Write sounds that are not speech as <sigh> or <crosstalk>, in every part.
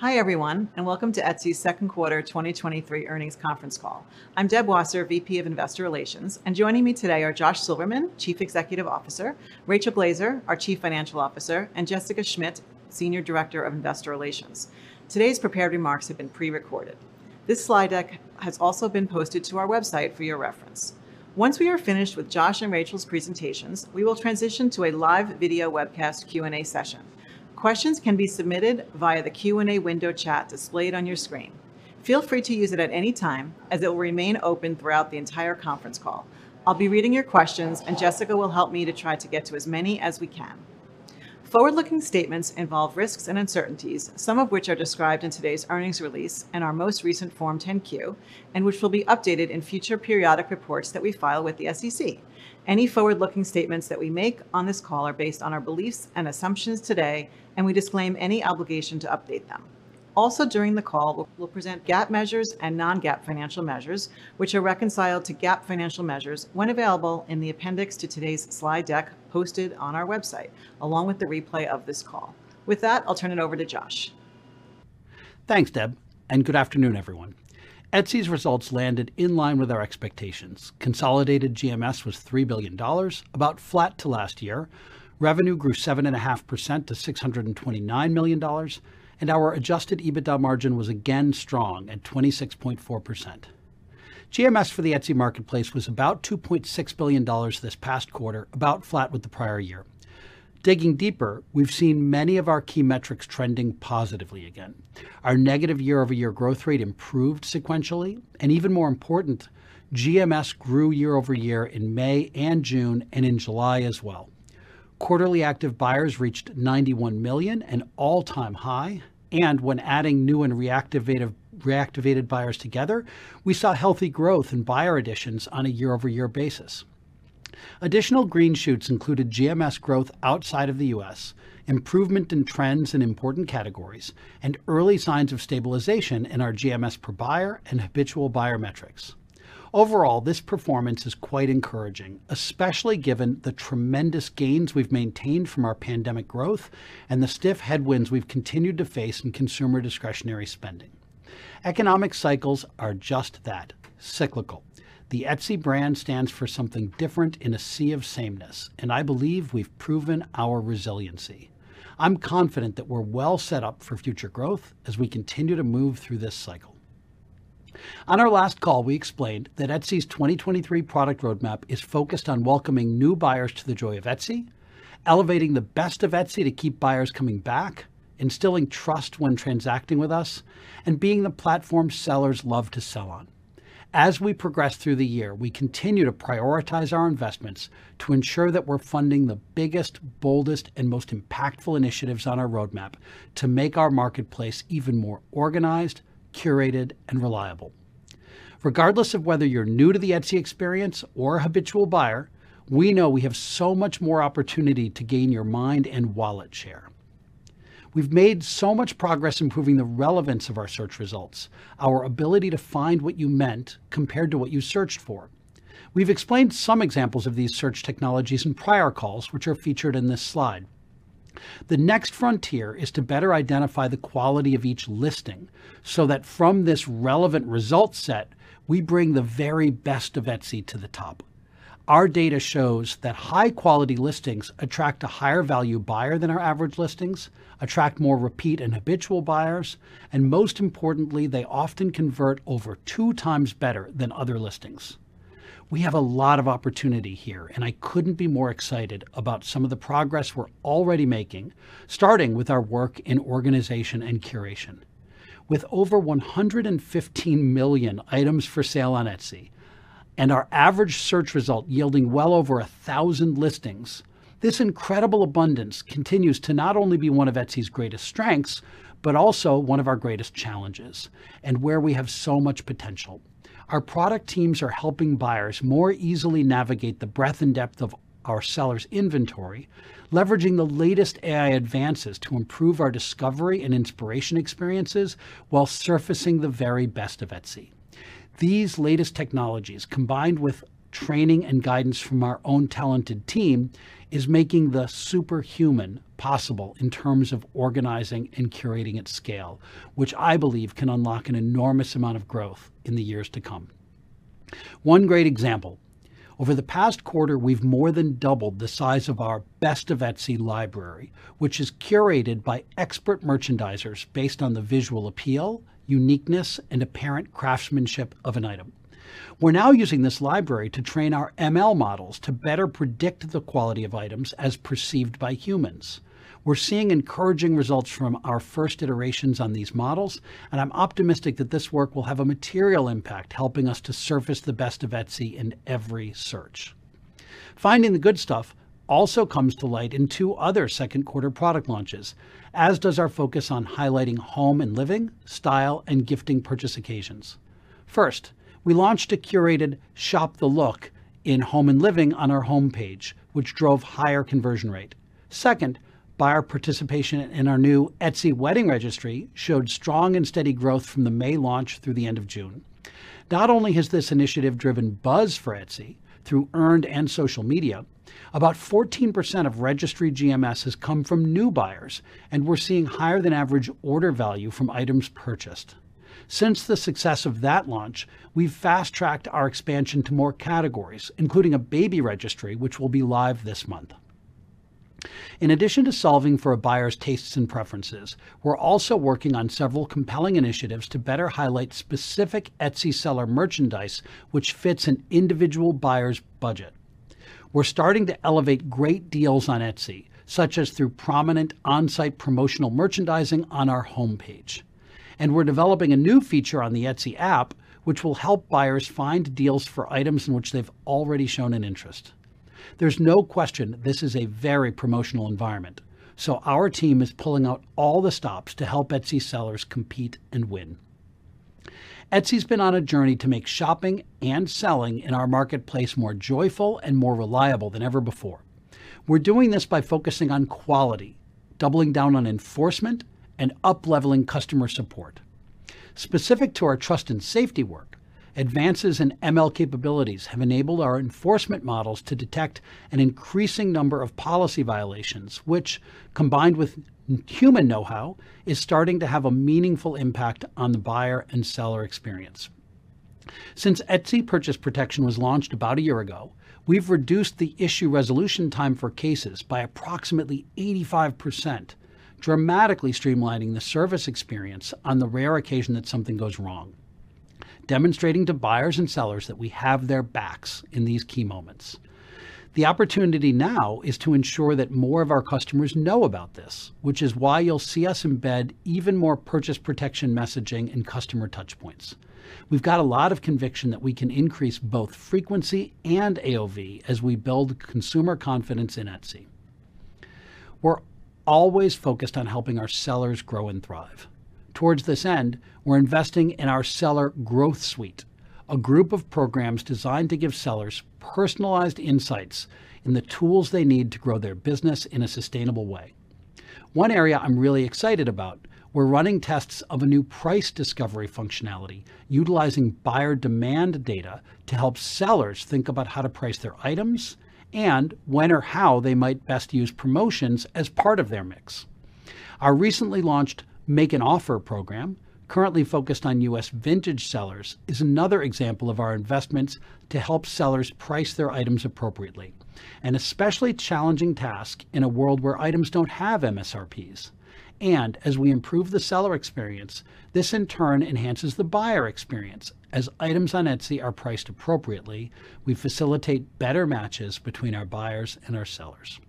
Hi, everyone, and welcome to Etsy's second quarter 2023 earnings conference call. I'm Deb Wasser, VP of Investor Relations, and joining me today are Josh Silverman, Chief Executive Officer, Rachel Glaser, our Chief Financial Officer, and Jessica Schmidt, Senior Director of Investor Relations. Today's prepared remarks have been pre-recorded. This slide deck has also been posted to our website for your reference. Once we are finished with Josh and Rachel's presentations, we will transition to a live video webcast Q&A session. Questions can be submitted via the Q&A window chat displayed on your screen. Feel free to use it at any time, as it will remain open throughout the entire conference call. I'll be reading your questions, and Jessica will help me to try to get to as many as we can. Forward-looking statements involve risks and uncertainties, some of which are described in today's earnings release and our most recent Form 10-Q, and which will be updated in future periodic reports that we file with the SEC. Any forward-looking statements that we make on this call are based on our beliefs and assumptions today, and we disclaim any obligation to update them. Also, during the call, we'll present GAAP measures and non-GAAP financial measures, which are reconciled to GAAP financial measures when available in the appendix to today's slide deck posted on our website, along with the replay of this call. With that, I'll turn it over to Josh. Thanks, Deb, and good afternoon, everyone. Etsy's results landed in line with our expectations. Consolidated GMS was $3 billion, about flat to last year. Revenue grew 7.5% to $629 million, and our adjusted EBITDA margin was again strong at 26.4%. GMS for the Etsy marketplace was about $2.6 billion this past quarter, about flat with the prior year. Digging deeper, we've seen many of our key metrics trending positively again. Our negative year-over-year growth rate improved sequentially, and even more important, GMS grew year-over-year in May and June, and in July as well. Quarterly active buyers reached 91 million, an all-time high, and when adding new and reactivated reactivated buyers together, we saw healthy growth in buyer additions on a year-over-year basis. Additional green shoots included GMS growth outside of the U.S., improvement in trends in important categories, and early signs of stabilization in our GMS per buyer and habitual buyer metrics. Overall, this performance is quite encouraging, especially given the tremendous gains we've maintained from our pandemic growth and the stiff headwinds we've continued to face in consumer discretionary spending. Economic cycles are just that, cyclical. The Etsy brand stands for something different in a sea of sameness, and I believe we've proven our resiliency. I'm confident that we're well set up for future growth as we continue to move through this cycle. On our last call, we explained that Etsy's 2023 product roadmap is focused on welcoming new buyers to the joy of Etsy, elevating the best of Etsy to keep buyers coming back, instilling trust when transacting with us, and being the platform sellers love to sell on. As we progress through the year, we continue to prioritize our investments to ensure that we're funding the biggest, boldest, and most impactful initiatives on our roadmap to make our marketplace even more organized, curated, and reliable. Regardless of whether you're new to the Etsy experience or a habitual buyer, we know we have so much more opportunity to gain your mind and wallet share. We've made so much progress improving the relevance of our search results, our ability to find what you meant compared to what you searched for. We've explained some examples of these search technologies in prior calls, which are featured in this slide. The next frontier is to better identify the quality of each listing, so that from this relevant result set, we bring the very best of Etsy to the top. Our data shows that high-quality listings attract a higher value buyer than our average listings, attract more repeat and habitual buyers, and most importantly, they often convert over two times better than other listings. We have a lot of opportunity here, and I couldn't be more excited about some of the progress we're already making, starting with our work in organization and curation. With over 115 million items for sale on Etsy and our average search result yielding well over a 1,000 listings, this incredible abundance continues to not only be one of Etsy's greatest strengths, but also one of our greatest challenges, and where we have so much potential. Our product teams are helping buyers more easily navigate the breadth and depth of our sellers' inventory, leveraging the latest AI advances to improve our discovery and inspiration experiences while surfacing the very best of Etsy. These latest technologies, combined with training, and guidance from our own talented team is making the superhuman possible in terms of organizing and curating at scale, which I believe can unlock an enormous amount of growth in the years to come. One great example over the past quarter, we've more than doubled the size of our Best of Etsy library, which is curated by expert merchandisers based on the visual appeal, uniqueness, and apparent craftsmanship of an item. We're now using this library to train our ML models to better predict the quality of items as perceived by humans. We're seeing encouraging results from our first iterations on these models, and I'm optimistic that this work will have a material impact, helping us to surface the best of Etsy in every search. Finding the good stuff also comes to light in two other second quarter product launches, as does our focus on highlighting home and living, style, and gifting purchase occasions. First, we launched a curated Shop the Look in home and living on our homepage, which drove higher conversion rate. Second, Buyer participation in our new Etsy wedding registry showed strong and steady growth from the May launch through the end of June. Not only has this initiative driven buzz for Etsy through earned and social media, about 14% of registry GMS has come from new buyers, and we're seeing higher than average order value from items purchased. Since the success of that launch, we've fast tracked our expansion to more categories, including a baby registry, which will be live this month. In addition to solving for a buyer's tastes and preferences, we're also working on several compelling initiatives to better highlight specific Etsy seller merchandise which fits an individual buyer's budget. We're starting to elevate great deals on Etsy, such as through prominent on site promotional merchandising on our homepage. And we're developing a new feature on the Etsy app which will help buyers find deals for items in which they've already shown an interest. There's no question this is a very promotional environment. So our team is pulling out all the stops to help Etsy sellers compete and win. Etsy's been on a journey to make shopping and selling in our marketplace more joyful and more reliable than ever before. We're doing this by focusing on quality, doubling down on enforcement, and up-leveling customer support. Specific to our trust and safety work, Advances in ML capabilities have enabled our enforcement models to detect an increasing number of policy violations, which, combined with human know how, is starting to have a meaningful impact on the buyer and seller experience. Since Etsy Purchase Protection was launched about a year ago, we've reduced the issue resolution time for cases by approximately 85%, dramatically streamlining the service experience on the rare occasion that something goes wrong demonstrating to buyers and sellers that we have their backs in these key moments. The opportunity now is to ensure that more of our customers know about this, which is why you'll see us embed even more purchase protection messaging in customer touchpoints. We've got a lot of conviction that we can increase both frequency and AOV as we build consumer confidence in Etsy. We're always focused on helping our sellers grow and thrive. Towards this end, we're investing in our Seller Growth Suite, a group of programs designed to give sellers personalized insights in the tools they need to grow their business in a sustainable way. One area I'm really excited about we're running tests of a new price discovery functionality utilizing buyer demand data to help sellers think about how to price their items and when or how they might best use promotions as part of their mix. Our recently launched Make an Offer program, currently focused on U.S. vintage sellers, is another example of our investments to help sellers price their items appropriately, an especially challenging task in a world where items don't have MSRPs. And as we improve the seller experience, this in turn enhances the buyer experience. As items on Etsy are priced appropriately, we facilitate better matches between our buyers and our sellers.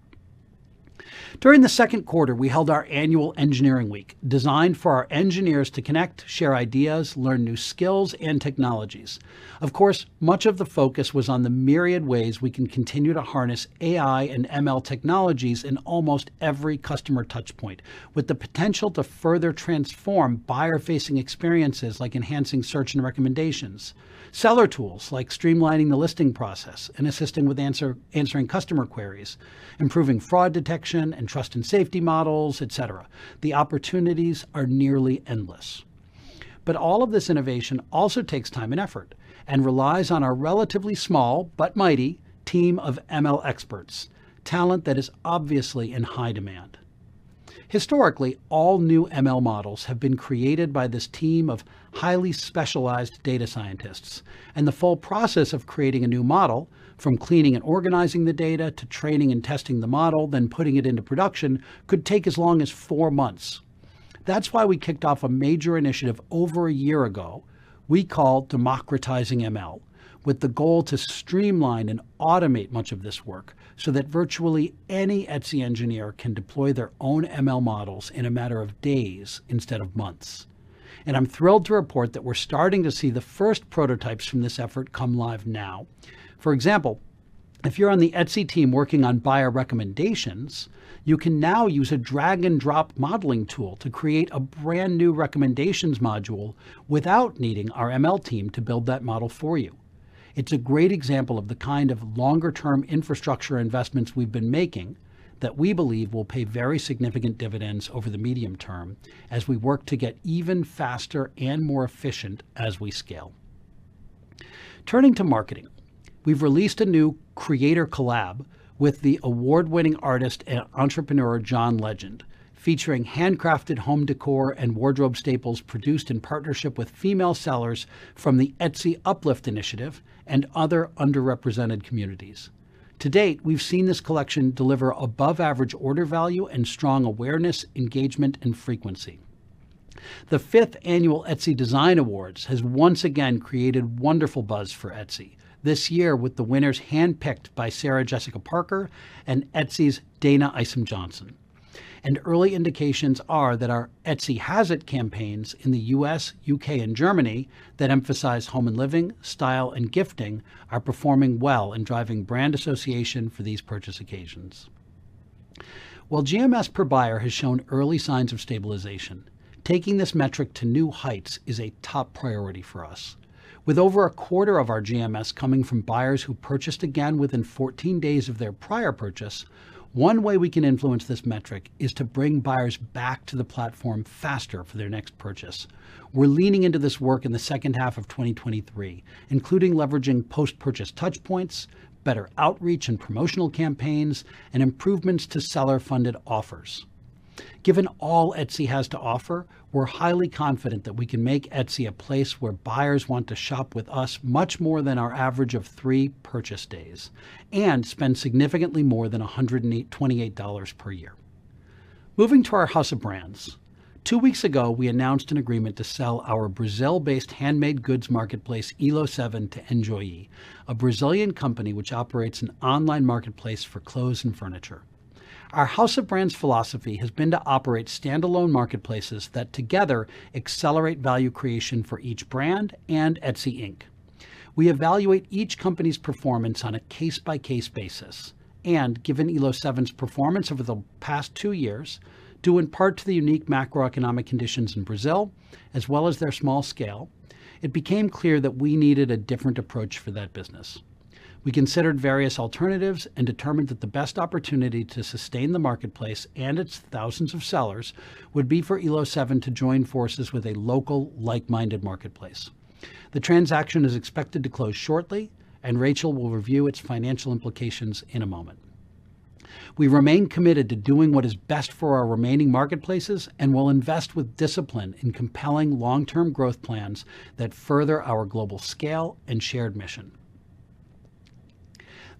During the second quarter, we held our annual Engineering Week, designed for our engineers to connect, share ideas, learn new skills and technologies. Of course, much of the focus was on the myriad ways we can continue to harness AI and ML technologies in almost every customer touchpoint, with the potential to further transform buyer facing experiences like enhancing search and recommendations, seller tools like streamlining the listing process and assisting with answer, answering customer queries, improving fraud detection and trust and safety models, etc. The opportunities are nearly endless. But all of this innovation also takes time and effort. and relies on our relatively small but mighty team of ML experts, talent that is obviously in high demand. Historically, all new ML models have been created by this team of highly specialized data scientists, and the full process of creating a new model, from cleaning and organizing the data to training and testing the model, then putting it into production, could take as long as four months. That's why we kicked off a major initiative over a year ago we call Democratizing ML, with the goal to streamline and automate much of this work so that virtually any Etsy engineer can deploy their own ML models in a matter of days instead of months. And I'm thrilled to report that we're starting to see the first prototypes from this effort come live now. For example, if you're on the Etsy team working on buyer recommendations, you can now use a drag and drop modeling tool to create a brand new recommendations module without needing our ML team to build that model for you. It's a great example of the kind of longer term infrastructure investments we've been making that we believe will pay very significant dividends over the medium term as we work to get even faster and more efficient as we scale. Turning to marketing, we've released a new creator collab with the award winning artist and entrepreneur John Legend featuring handcrafted home decor and wardrobe staples produced in partnership with female sellers from the Etsy Uplift Initiative and other underrepresented communities. To date, we've seen this collection deliver above average order value and strong awareness, engagement, and frequency. The fifth annual Etsy Design Awards has once again created wonderful buzz for Etsy, this year with the winners handpicked by Sarah Jessica Parker and Etsy's Dayna Isom Johnson and early indications are that our Etsy Has It campaigns in the US, UK, and Germany that emphasize home and living, style, and gifting are performing well in driving brand association for these purchase occasions. While GMS per buyer has shown early signs of stabilization, taking this metric to new heights is a top priority for us. With over a quarter of our GMS coming from buyers who purchased again within 14 days of their prior purchase, one way we can influence this metric is to bring buyers back to the platform faster for their next purchase. We're leaning into this work in the second half of 2023, including leveraging post purchase touchpoints, better outreach and promotional campaigns, and improvements to seller funded offers. Given all Etsy has to offer, we're highly confident that we can make Etsy a place where buyers want to shop with us much more than our average of three purchase days and spend significantly more than $128 per year. Moving to our house of brands. Two weeks ago, we announced an agreement to sell our Brazil based handmade goods marketplace Elo7 to Enjoei, a Brazilian company which operates an online marketplace for clothes and furniture. Our House of Brands philosophy has been to operate standalone marketplaces that together accelerate value creation for each brand and Etsy Inc. We evaluate each company's performance on a case by case basis. And given Elo7's performance over the past two years, due in part to the unique macroeconomic conditions in Brazil, as well as their small scale, it became clear that we needed a different approach for that business. We considered various alternatives and determined that the best opportunity to sustain the marketplace and its thousands of sellers would be for Elo7 to join forces with a local, like minded marketplace. The transaction is expected to close shortly, and Rachel will review its financial implications in a moment. We remain committed to doing what is best for our remaining marketplaces and will invest with discipline in compelling long term growth plans that further our global scale and shared mission.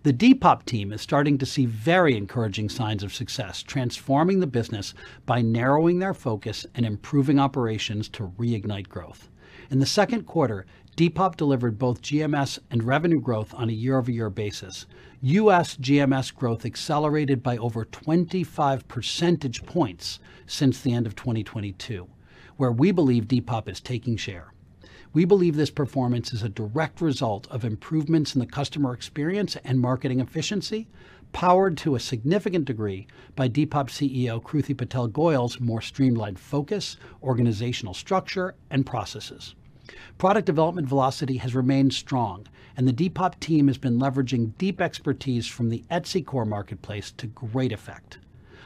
The Depop team is starting to see very encouraging signs of success, transforming the business by narrowing their focus and improving operations to reignite growth. In the second quarter, Depop delivered both GMS and revenue growth on a year over year basis. US GMS growth accelerated by over 25 percentage points since the end of 2022, where we believe Depop is taking share. We believe this performance is a direct result of improvements in the customer experience and marketing efficiency, powered to a significant degree by Depop CEO Kruti Patel Goyal's more streamlined focus, organizational structure, and processes. Product development velocity has remained strong, and the Depop team has been leveraging deep expertise from the Etsy core marketplace to great effect.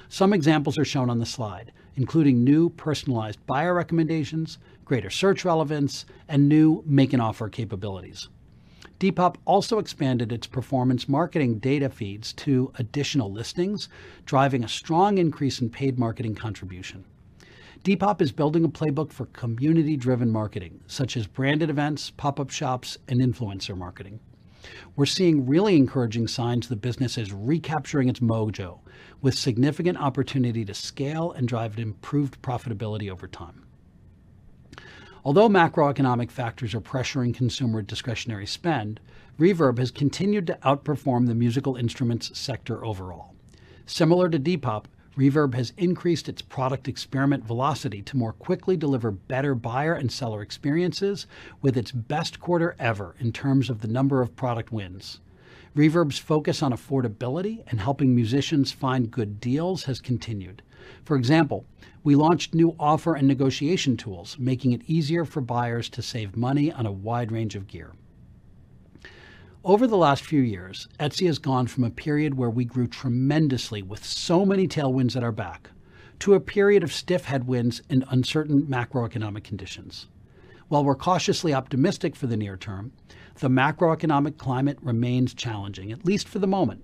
Some examples are shown on the slide, including new personalized buyer recommendations, greater search relevance, and new make an offer capabilities. Depop also expanded its performance marketing data feeds to additional listings, driving a strong increase in paid marketing contribution. Depop is building a playbook for community-driven marketing, such as branded events, pop-up shops, and influencer marketing. We're seeing really encouraging signs the business is recapturing its mojo with significant opportunity to scale and drive improved profitability over time. Although macroeconomic factors are pressuring consumer discretionary spend, Reverb has continued to outperform the musical instruments sector overall. Similar to Depop, Reverb has increased its product experiment velocity to more quickly deliver better buyer and seller experiences with its best quarter ever in terms of the number of product wins. Reverb's focus on affordability and helping musicians find good deals has continued. For example, we launched new offer and negotiation tools, making it easier for buyers to save money on a wide range of gear. Over the last few years, Etsy has gone from a period where we grew tremendously with so many tailwinds at our back to a period of stiff headwinds and uncertain macroeconomic conditions. While we're cautiously optimistic for the near term, the macroeconomic climate remains challenging, at least for the moment.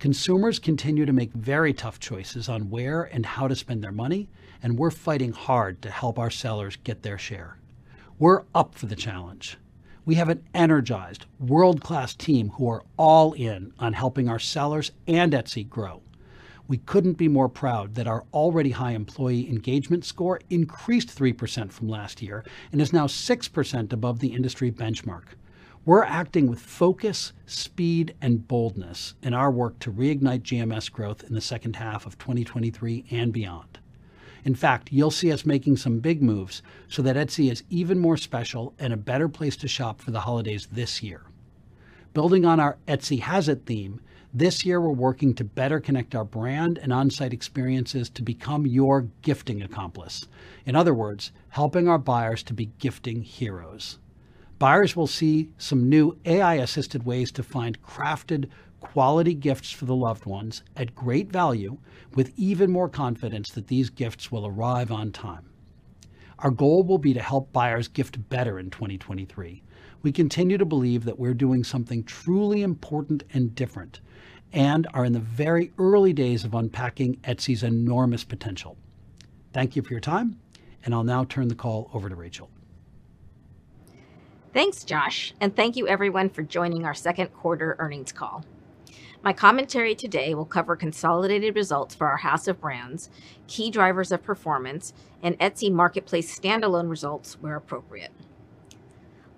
Consumers continue to make very tough choices on where and how to spend their money, and we're fighting hard to help our sellers get their share. We're up for the challenge. We have an energized, world-class team who are all in on helping our sellers and Etsy grow. We couldn't be more proud that our already high employee engagement score increased 3% from last year and is now 6% above the industry benchmark. We're acting with focus, speed, and boldness in our work to reignite GMS growth in the second half of 2023 and beyond. In fact, you'll see us making some big moves so that Etsy is even more special and a better place to shop for the holidays this year. Building on our Etsy Has It theme, this year we're working to better connect our brand and on-site experiences to become your gifting accomplice. In other words, helping our buyers to be gifting heroes. Buyers will see some new AI-assisted ways to find crafted, quality gifts for the loved ones at great value, with even more confidence that these gifts will arrive on time. Our goal will be to help buyers gift better in 2023. We continue to believe that we're doing something truly important and different and are in the very early days of unpacking Etsy's enormous potential. Thank you for your time, and I'll now turn the call over to Rachel. Thanks, Josh, and thank you everyone for joining our second quarter earnings call. My commentary today will cover consolidated results for our house of brands, key drivers of performance, and Etsy marketplace standalone results where appropriate.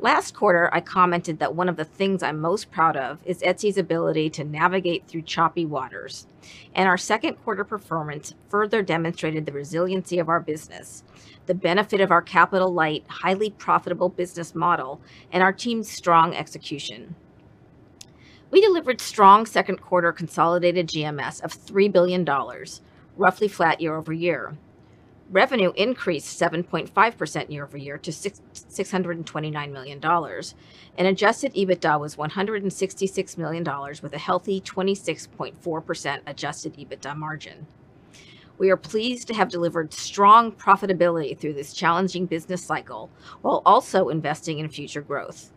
Last quarter, I commented that one of the things I'm most proud of is Etsy's ability to navigate through choppy waters, and our second quarter performance further demonstrated the resiliency of our business, the benefit of our capital-light, highly profitable business model, and our team's strong execution. We delivered strong second quarter consolidated GMS of $3 billion, roughly flat year-over-year. Revenue increased 7.5% year-over-year to $629 million, and adjusted EBITDA was $166 million, with a healthy 26.4% adjusted EBITDA margin. We are pleased to have delivered strong profitability through this challenging business cycle while also investing in future growth.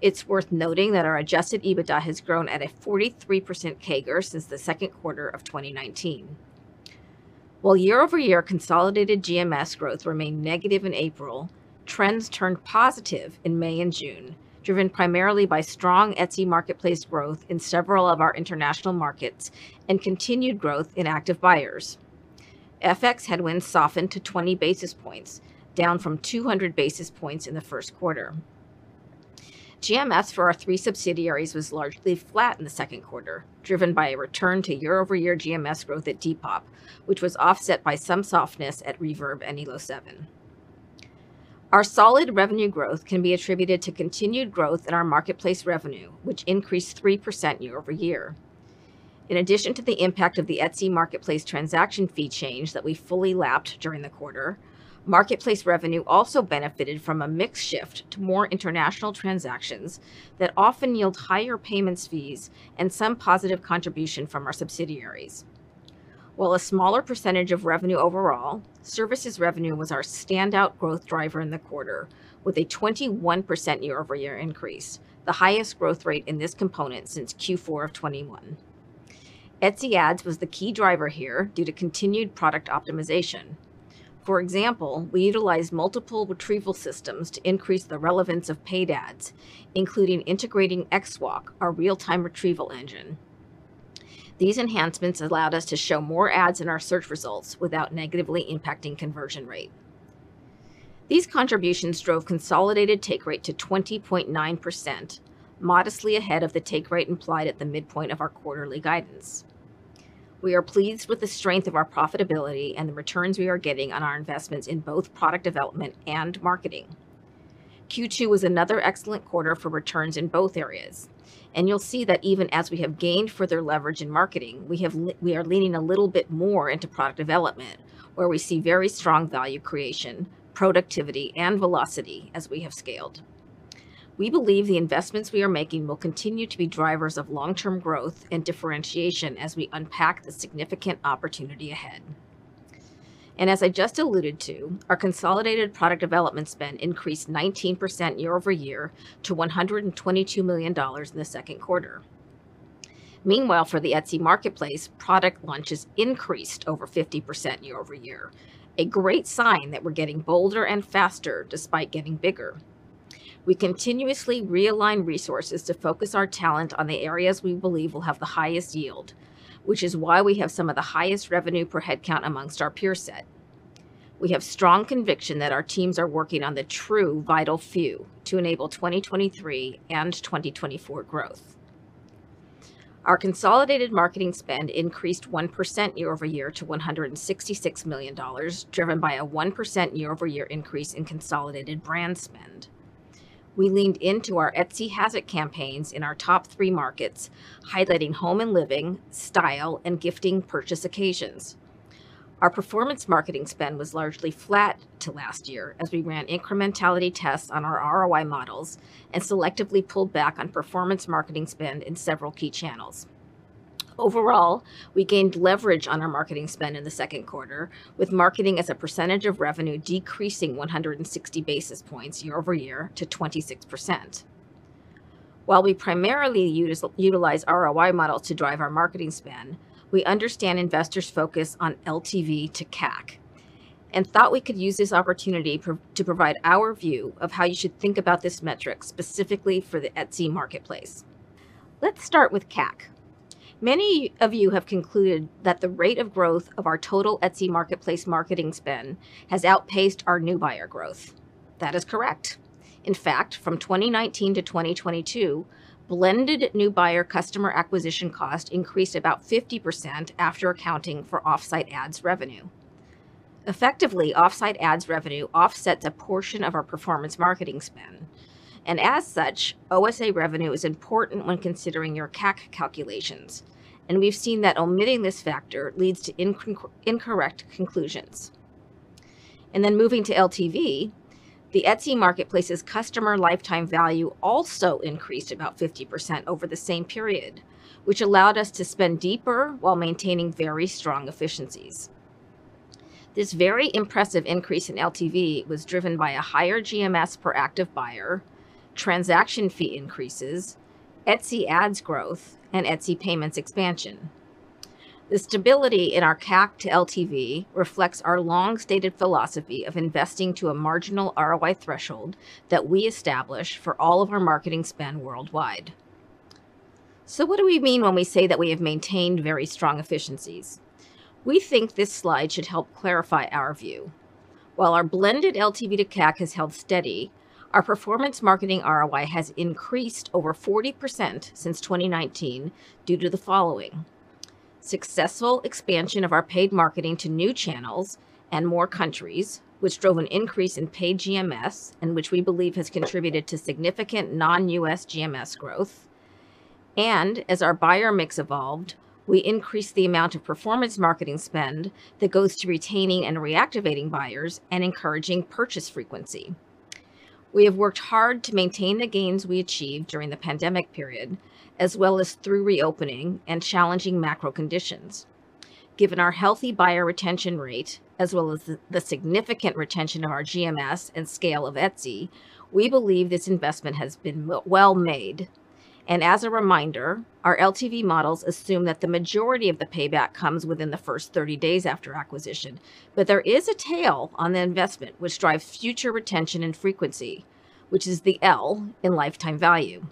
It's worth noting that our adjusted EBITDA has grown at a 43% CAGR since the second quarter of 2019. While year-over-year consolidated GMS growth remained negative in April, trends turned positive in May and June, driven primarily by strong Etsy marketplace growth in several of our international markets and continued growth in active buyers. FX headwinds softened to 20 basis points, down from 200 basis points in the first quarter. GMS for our three subsidiaries was largely flat in the second quarter, driven by a return to year-over-year GMS growth at Depop, which was offset by some softness at Reverb and Elo7. Our solid revenue growth can be attributed to continued growth in our marketplace revenue, which increased 3% year-over-year. In addition to the impact of the Etsy marketplace transaction fee change that we fully lapped during the quarter, marketplace revenue also benefited from a mix shift to more international transactions that often yield higher payments fees and some positive contribution from our subsidiaries. While a smaller percentage of revenue overall, services revenue was our standout growth driver in the quarter, with a 21% year-over-year increase, the highest growth rate in this component since Q4 of 21. Etsy Ads was the key driver here due to continued product optimization. For example, we utilized multiple retrieval systems to increase the relevance of paid ads, including integrating XWalk, our real time retrieval engine. These enhancements allowed us to show more ads in our search results without negatively impacting conversion rate. These contributions drove consolidated take rate to 20.9%, modestly ahead of the take rate implied at the midpoint of our quarterly guidance. We are pleased with the strength of our profitability and the returns we are getting on our investments in both product development and marketing. Q2 was another excellent quarter for returns in both areas. And you'll see that even as we have gained further leverage in marketing, we, have, we are leaning a little bit more into product development, where we see very strong value creation, productivity, and velocity as we have scaled. We believe the investments we are making will continue to be drivers of long term growth and differentiation as we unpack the significant opportunity ahead. And as I just alluded to, our consolidated product development spend increased 19% year over year to $122 million in the second quarter. Meanwhile, for the Etsy marketplace, product launches increased over 50% year over year, a great sign that we're getting bolder and faster despite getting bigger. We continuously realign resources to focus our talent on the areas we believe will have the highest yield, which is why we have some of the highest revenue per headcount amongst our peer set. We have strong conviction that our teams are working on the true vital few to enable 2023 and 2024 growth. Our consolidated marketing spend increased 1% year over year to $166 million, driven by a 1% year over year increase in consolidated brand spend we leaned into our Etsy Has It campaigns in our top three markets, highlighting home and living, style, and gifting purchase occasions. Our performance marketing spend was largely flat to last year as we ran incrementality tests on our ROI models and selectively pulled back on performance marketing spend in several key channels. Overall, we gained leverage on our marketing spend in the second quarter, with marketing as a percentage of revenue decreasing 160 basis points year over year to 26%. While we primarily utilize ROI models to drive our marketing spend, we understand investors' focus on LTV to CAC and thought we could use this opportunity to provide our view of how you should think about this metric specifically for the Etsy marketplace. Let's start with CAC. Many of you have concluded that the rate of growth of our total Etsy marketplace marketing spend has outpaced our new buyer growth. That is correct. In fact, from 2019 to 2022, blended new buyer customer acquisition cost increased about 50% after accounting for offsite ads revenue. Effectively, offsite ads revenue offsets a portion of our performance marketing spend. And as such, OSA revenue is important when considering your CAC calculations. And we've seen that omitting this factor leads to inc- incorrect conclusions. And then moving to LTV, the Etsy marketplace's customer lifetime value also increased about 50% over the same period, which allowed us to spend deeper while maintaining very strong efficiencies. This very impressive increase in LTV was driven by a higher GMS per active buyer, transaction fee increases, Etsy ads growth, and Etsy payments expansion. The stability in our CAC to LTV reflects our long stated philosophy of investing to a marginal ROI threshold that we establish for all of our marketing spend worldwide. So, what do we mean when we say that we have maintained very strong efficiencies? We think this slide should help clarify our view. While our blended LTV to CAC has held steady, our performance marketing ROI has increased over 40% since 2019 due to the following successful expansion of our paid marketing to new channels and more countries, which drove an increase in paid GMS and which we believe has contributed to significant non US GMS growth. And as our buyer mix evolved, we increased the amount of performance marketing spend that goes to retaining and reactivating buyers and encouraging purchase frequency. We have worked hard to maintain the gains we achieved during the pandemic period, as well as through reopening and challenging macro conditions. Given our healthy buyer retention rate as well as the, significant retention of our GMS and scale of Etsy, we believe this investment has been well made. And as a reminder, our LTV models assume that the majority of the payback comes within the first 30 days after acquisition, but there is a tail on the investment which drives future retention and frequency, which is the L in lifetime value.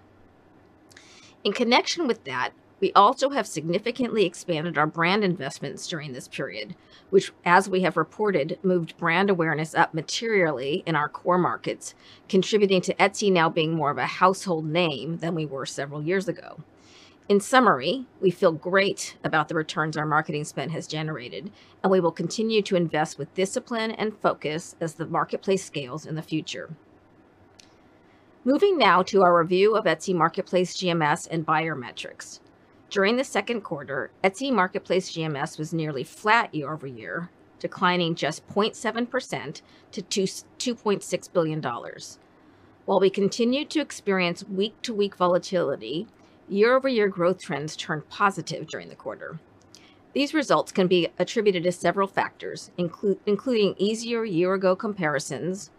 In connection with that, we also have significantly expanded our brand investments during this period, which, as we have reported, moved brand awareness up materially in our core markets, contributing to Etsy now being more of a household name than we were several years ago. In summary, we feel great about the returns our marketing spend has generated, and we will continue to invest with discipline and focus as the marketplace scales in the future. Moving now to our review of Etsy Marketplace GMS and buyer metrics. During the second quarter, Etsy Marketplace GMS was nearly flat year over year, declining just 0.7% to $2.6 billion. While we continued to experience week to week volatility, year over year growth trends turned positive during the quarter. These results can be attributed to several factors, inclu- including easier year ago comparisons,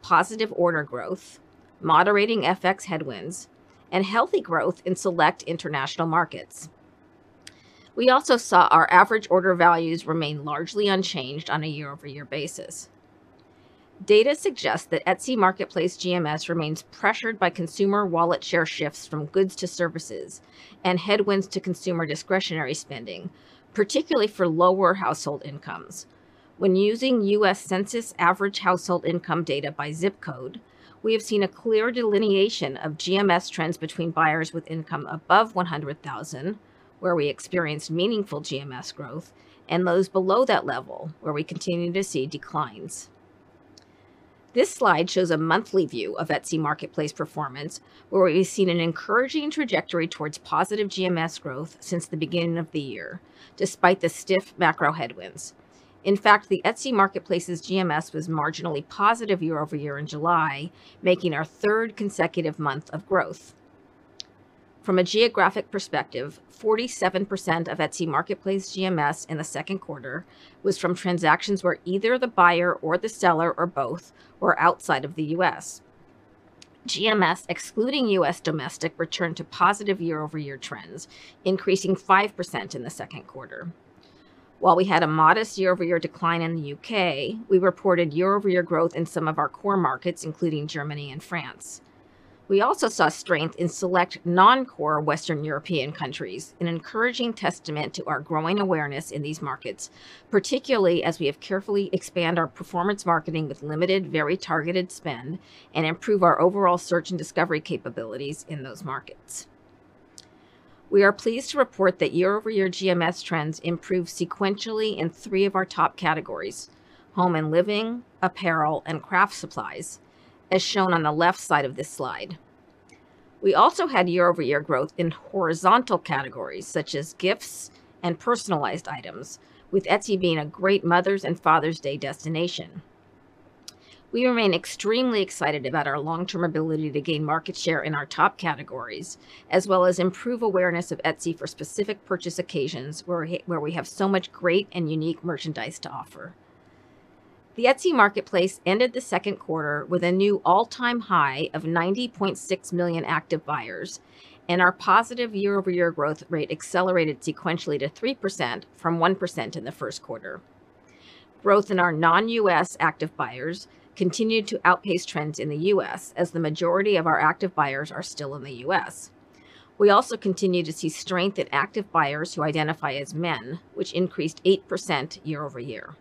positive order growth, moderating FX headwinds, and healthy growth in select international markets. We also saw our average order values remain largely unchanged on a year over year basis. Data suggests that Etsy Marketplace GMS remains pressured by consumer wallet share shifts from goods to services and headwinds to consumer discretionary spending, particularly for lower household incomes. When using US Census average household income data by zip code, we have seen a clear delineation of GMS trends between buyers with income above 100,000, where we experienced meaningful GMS growth, and those below that level, where we continue to see declines. This slide shows a monthly view of Etsy Marketplace performance, where we've seen an encouraging trajectory towards positive GMS growth since the beginning of the year, despite the stiff macro headwinds. In fact, the Etsy Marketplace's GMS was marginally positive year over year in July, making our third consecutive month of growth. From a geographic perspective, 47% of Etsy Marketplace GMS in the second quarter was from transactions where either the buyer or the seller or both were outside of the US. GMS, excluding US domestic, returned to positive year over year trends, increasing 5% in the second quarter. While we had a modest year over year decline in the UK, we reported year over year growth in some of our core markets, including Germany and France. We also saw strength in select non core Western European countries, an encouraging testament to our growing awareness in these markets, particularly as we have carefully expand our performance marketing with limited, very targeted spend and improve our overall search and discovery capabilities in those markets. We are pleased to report that year over year GMS trends improved sequentially in three of our top categories home and living, apparel, and craft supplies, as shown on the left side of this slide. We also had year over year growth in horizontal categories such as gifts and personalized items, with Etsy being a great Mother's and Father's Day destination. We remain extremely excited about our long term ability to gain market share in our top categories, as well as improve awareness of Etsy for specific purchase occasions where we, have so much great and unique merchandise to offer. The Etsy marketplace ended the second quarter with a new all time high of 90.6 million active buyers, and our positive year over year growth rate accelerated sequentially to 3% from 1% in the first quarter. Growth in our non US active buyers continued to outpace trends in the US, as the majority of our active buyers are still in the US. We also continue to see strength in active buyers who identify as men, which increased 8% year over year.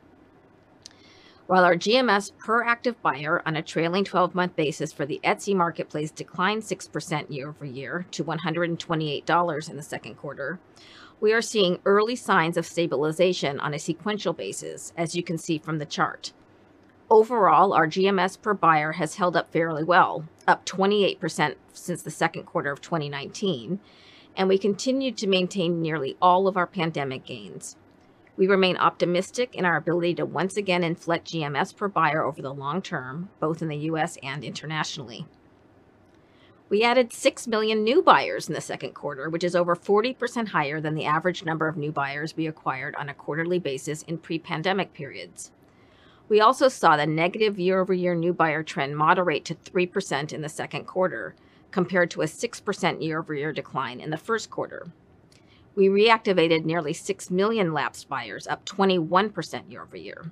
While our GMS per active buyer on a trailing 12 month basis for the Etsy marketplace declined 6% year over year to $128 in the second quarter, we are seeing early signs of stabilization on a sequential basis, as you can see from the chart. Overall, our GMS per buyer has held up fairly well, up 28% since the second quarter of 2019, and we continue to maintain nearly all of our pandemic gains. We remain optimistic in our ability to once again inflect GMS per buyer over the long term, both in the US and internationally. We added 6 million new buyers in the second quarter, which is over 40% higher than the average number of new buyers we acquired on a quarterly basis in pre pandemic periods. We also saw the negative year over year new buyer trend moderate to 3% in the second quarter, compared to a 6% year over year decline in the first quarter. We reactivated nearly 6 million lapsed buyers, up 21% year over year.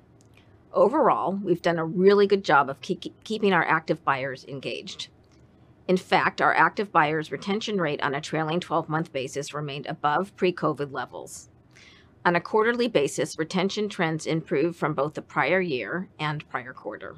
Overall, we've done a really good job of keep, keeping our active buyers engaged. In fact, our active buyers' retention rate on a trailing 12 month basis remained above pre COVID levels. On a quarterly basis, retention trends improved from both the prior year and prior quarter.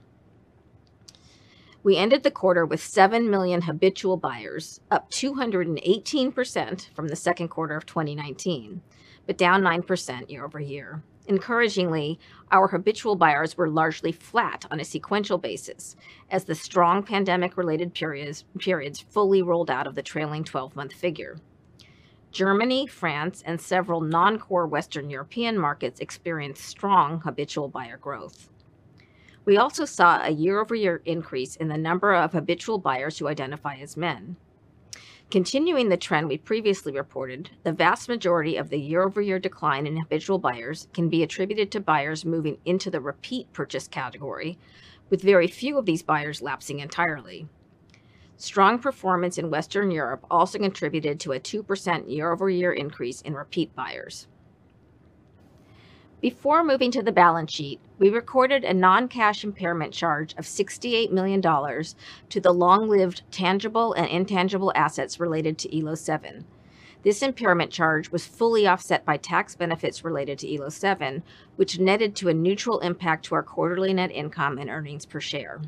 We ended the quarter with 7 million habitual buyers, up 218% from the second quarter of 2019, but down 9% year over year. Encouragingly, our habitual buyers were largely flat on a sequential basis as the strong pandemic related periods, fully rolled out of the trailing 12 month figure. Germany, France, and several non core Western European markets experienced strong habitual buyer growth. We also saw a year over year increase in the number of habitual buyers who identify as men. Continuing the trend we previously reported, the vast majority of the year over year decline in habitual buyers can be attributed to buyers moving into the repeat purchase category, with very few of these buyers lapsing entirely. Strong performance in Western Europe also contributed to a 2% year over year increase in repeat buyers. Before moving to the balance sheet, we recorded a non cash impairment charge of $68 million to the long lived tangible and intangible assets related to ELO 7. This impairment charge was fully offset by tax benefits related to ELO 7, which netted to a neutral impact to our quarterly net income and earnings per share.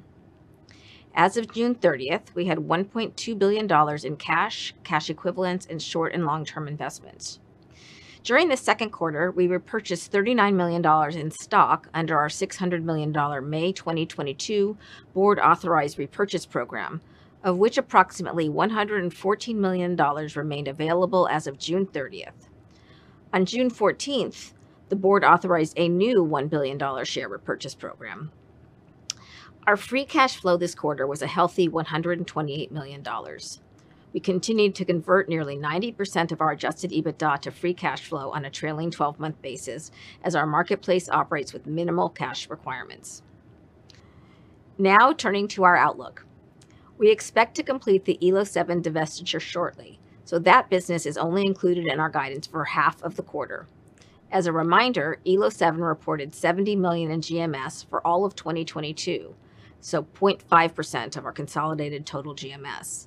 As of June 30th, we had $1.2 billion in cash, cash equivalents, and short and long term investments. During the second quarter, we repurchased $39 million in stock under our $600 million May 2022 board authorized repurchase program, of which approximately $114 million remained available as of June 30th. On June 14th, the board authorized a new $1 billion share repurchase program. Our free cash flow this quarter was a healthy $128 million. We continued to convert nearly 90% of our adjusted EBITDA to free cash flow on a trailing 12 month basis as our marketplace operates with minimal cash requirements. Now, turning to our outlook. We expect to complete the ELO 7 divestiture shortly, so that business is only included in our guidance for half of the quarter. As a reminder, ELO 7 reported 70 million in GMS for all of 2022, so 0.5% of our consolidated total GMS.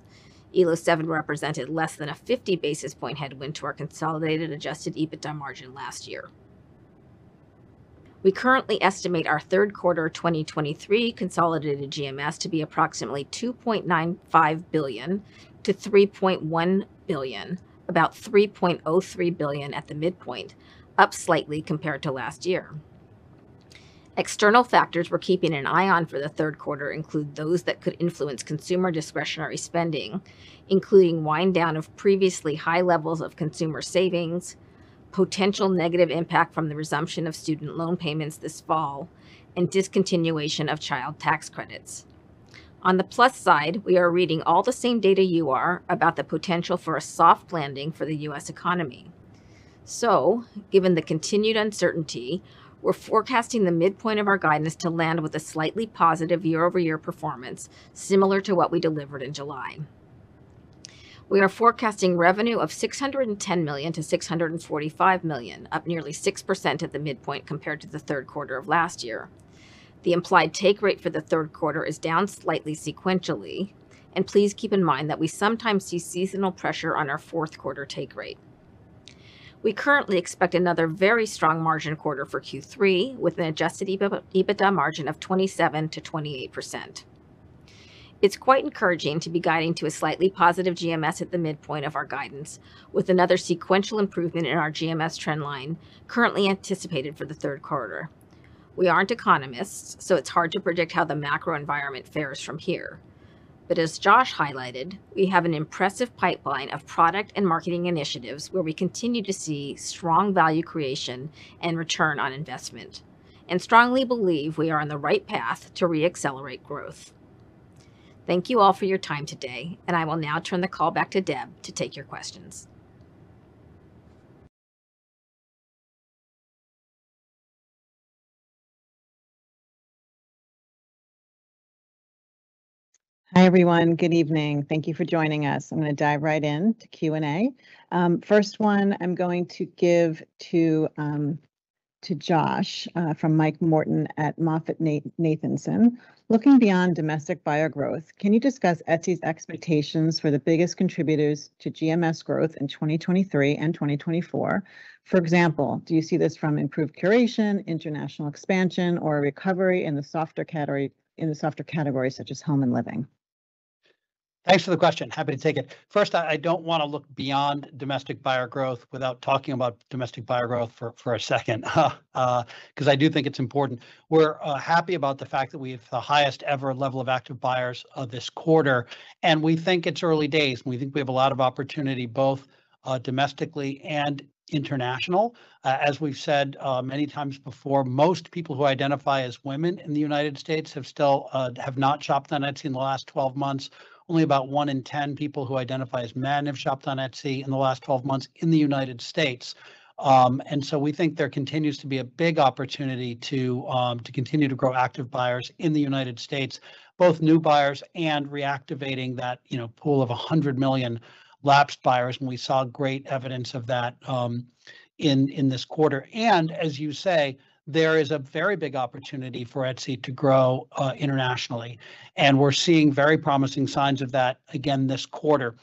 ELO 7 represented less than a 50 basis point headwind to our consolidated adjusted EBITDA margin last year. We currently estimate our third quarter 2023 consolidated GMS to be approximately 2.95 billion to 3.1 billion, about 3.03 billion at the midpoint, up slightly compared to last year. External factors we're keeping an eye on for the third quarter include those that could influence consumer discretionary spending, including wind down of previously high levels of consumer savings, potential negative impact from the resumption of student loan payments this fall, and discontinuation of child tax credits. On the plus side, we are reading all the same data you are about the potential for a soft landing for the US economy. So, given the continued uncertainty, we're forecasting the midpoint of our guidance to land with a slightly positive year over year performance, similar to what we delivered in July. We are forecasting revenue of 610 million to 645 million, up nearly 6% at the midpoint compared to the third quarter of last year. The implied take rate for the third quarter is down slightly sequentially, and please keep in mind that we sometimes see seasonal pressure on our fourth quarter take rate. We currently expect another very strong margin quarter for Q3 with an adjusted EBITDA margin of 27 to 28%. It's quite encouraging to be guiding to a slightly positive GMS at the midpoint of our guidance, with another sequential improvement in our GMS trend line currently anticipated for the third quarter. We aren't economists, so it's hard to predict how the macro environment fares from here. But as Josh highlighted, we have an impressive pipeline of product and marketing initiatives where we continue to see strong value creation and return on investment, and strongly believe we are on the right path to re-accelerate growth. Thank you all for your time today, and I will now turn the call back to Deb to take your questions. Hi, everyone. Good evening. Thank you for joining us. I'm going to dive right in to Q&A. Um, first one, I'm going to give to um, to Josh uh, from Mike Morton at Moffett Nathanson. Looking beyond domestic buyer growth, can you discuss Etsy's expectations for the biggest contributors to GMS growth in 2023 and 2024? For example, do you see this from improved curation, international expansion, or a recovery in the softer category in the softer categories such as home and living? Thanks for the question. Happy to take it. First, I, don't want to look beyond domestic buyer growth without talking about domestic buyer growth for, for a second, because <laughs> uh, I do think it's important. We're uh, happy about the fact that we have the highest ever level of active buyers uh, this quarter, and we think it's early days. We think we have a lot of opportunity both uh, domestically and international. Uh, as we've said uh, many times before, most people who identify as women in the United States have still uh, have not shopped on Etsy in the last 12 months only about one in 10 people who identify as men have shopped on Etsy in the last 12 months in the United States. Um, and so we think there continues to be a big opportunity to um, to continue to grow active buyers in the United States, both new buyers and reactivating that you know pool of 100 million lapsed buyers. And we saw great evidence of that um, in in this quarter. And as you say, there is a very big opportunity for Etsy to grow uh, internationally. And we're seeing very promising signs of that again this quarter.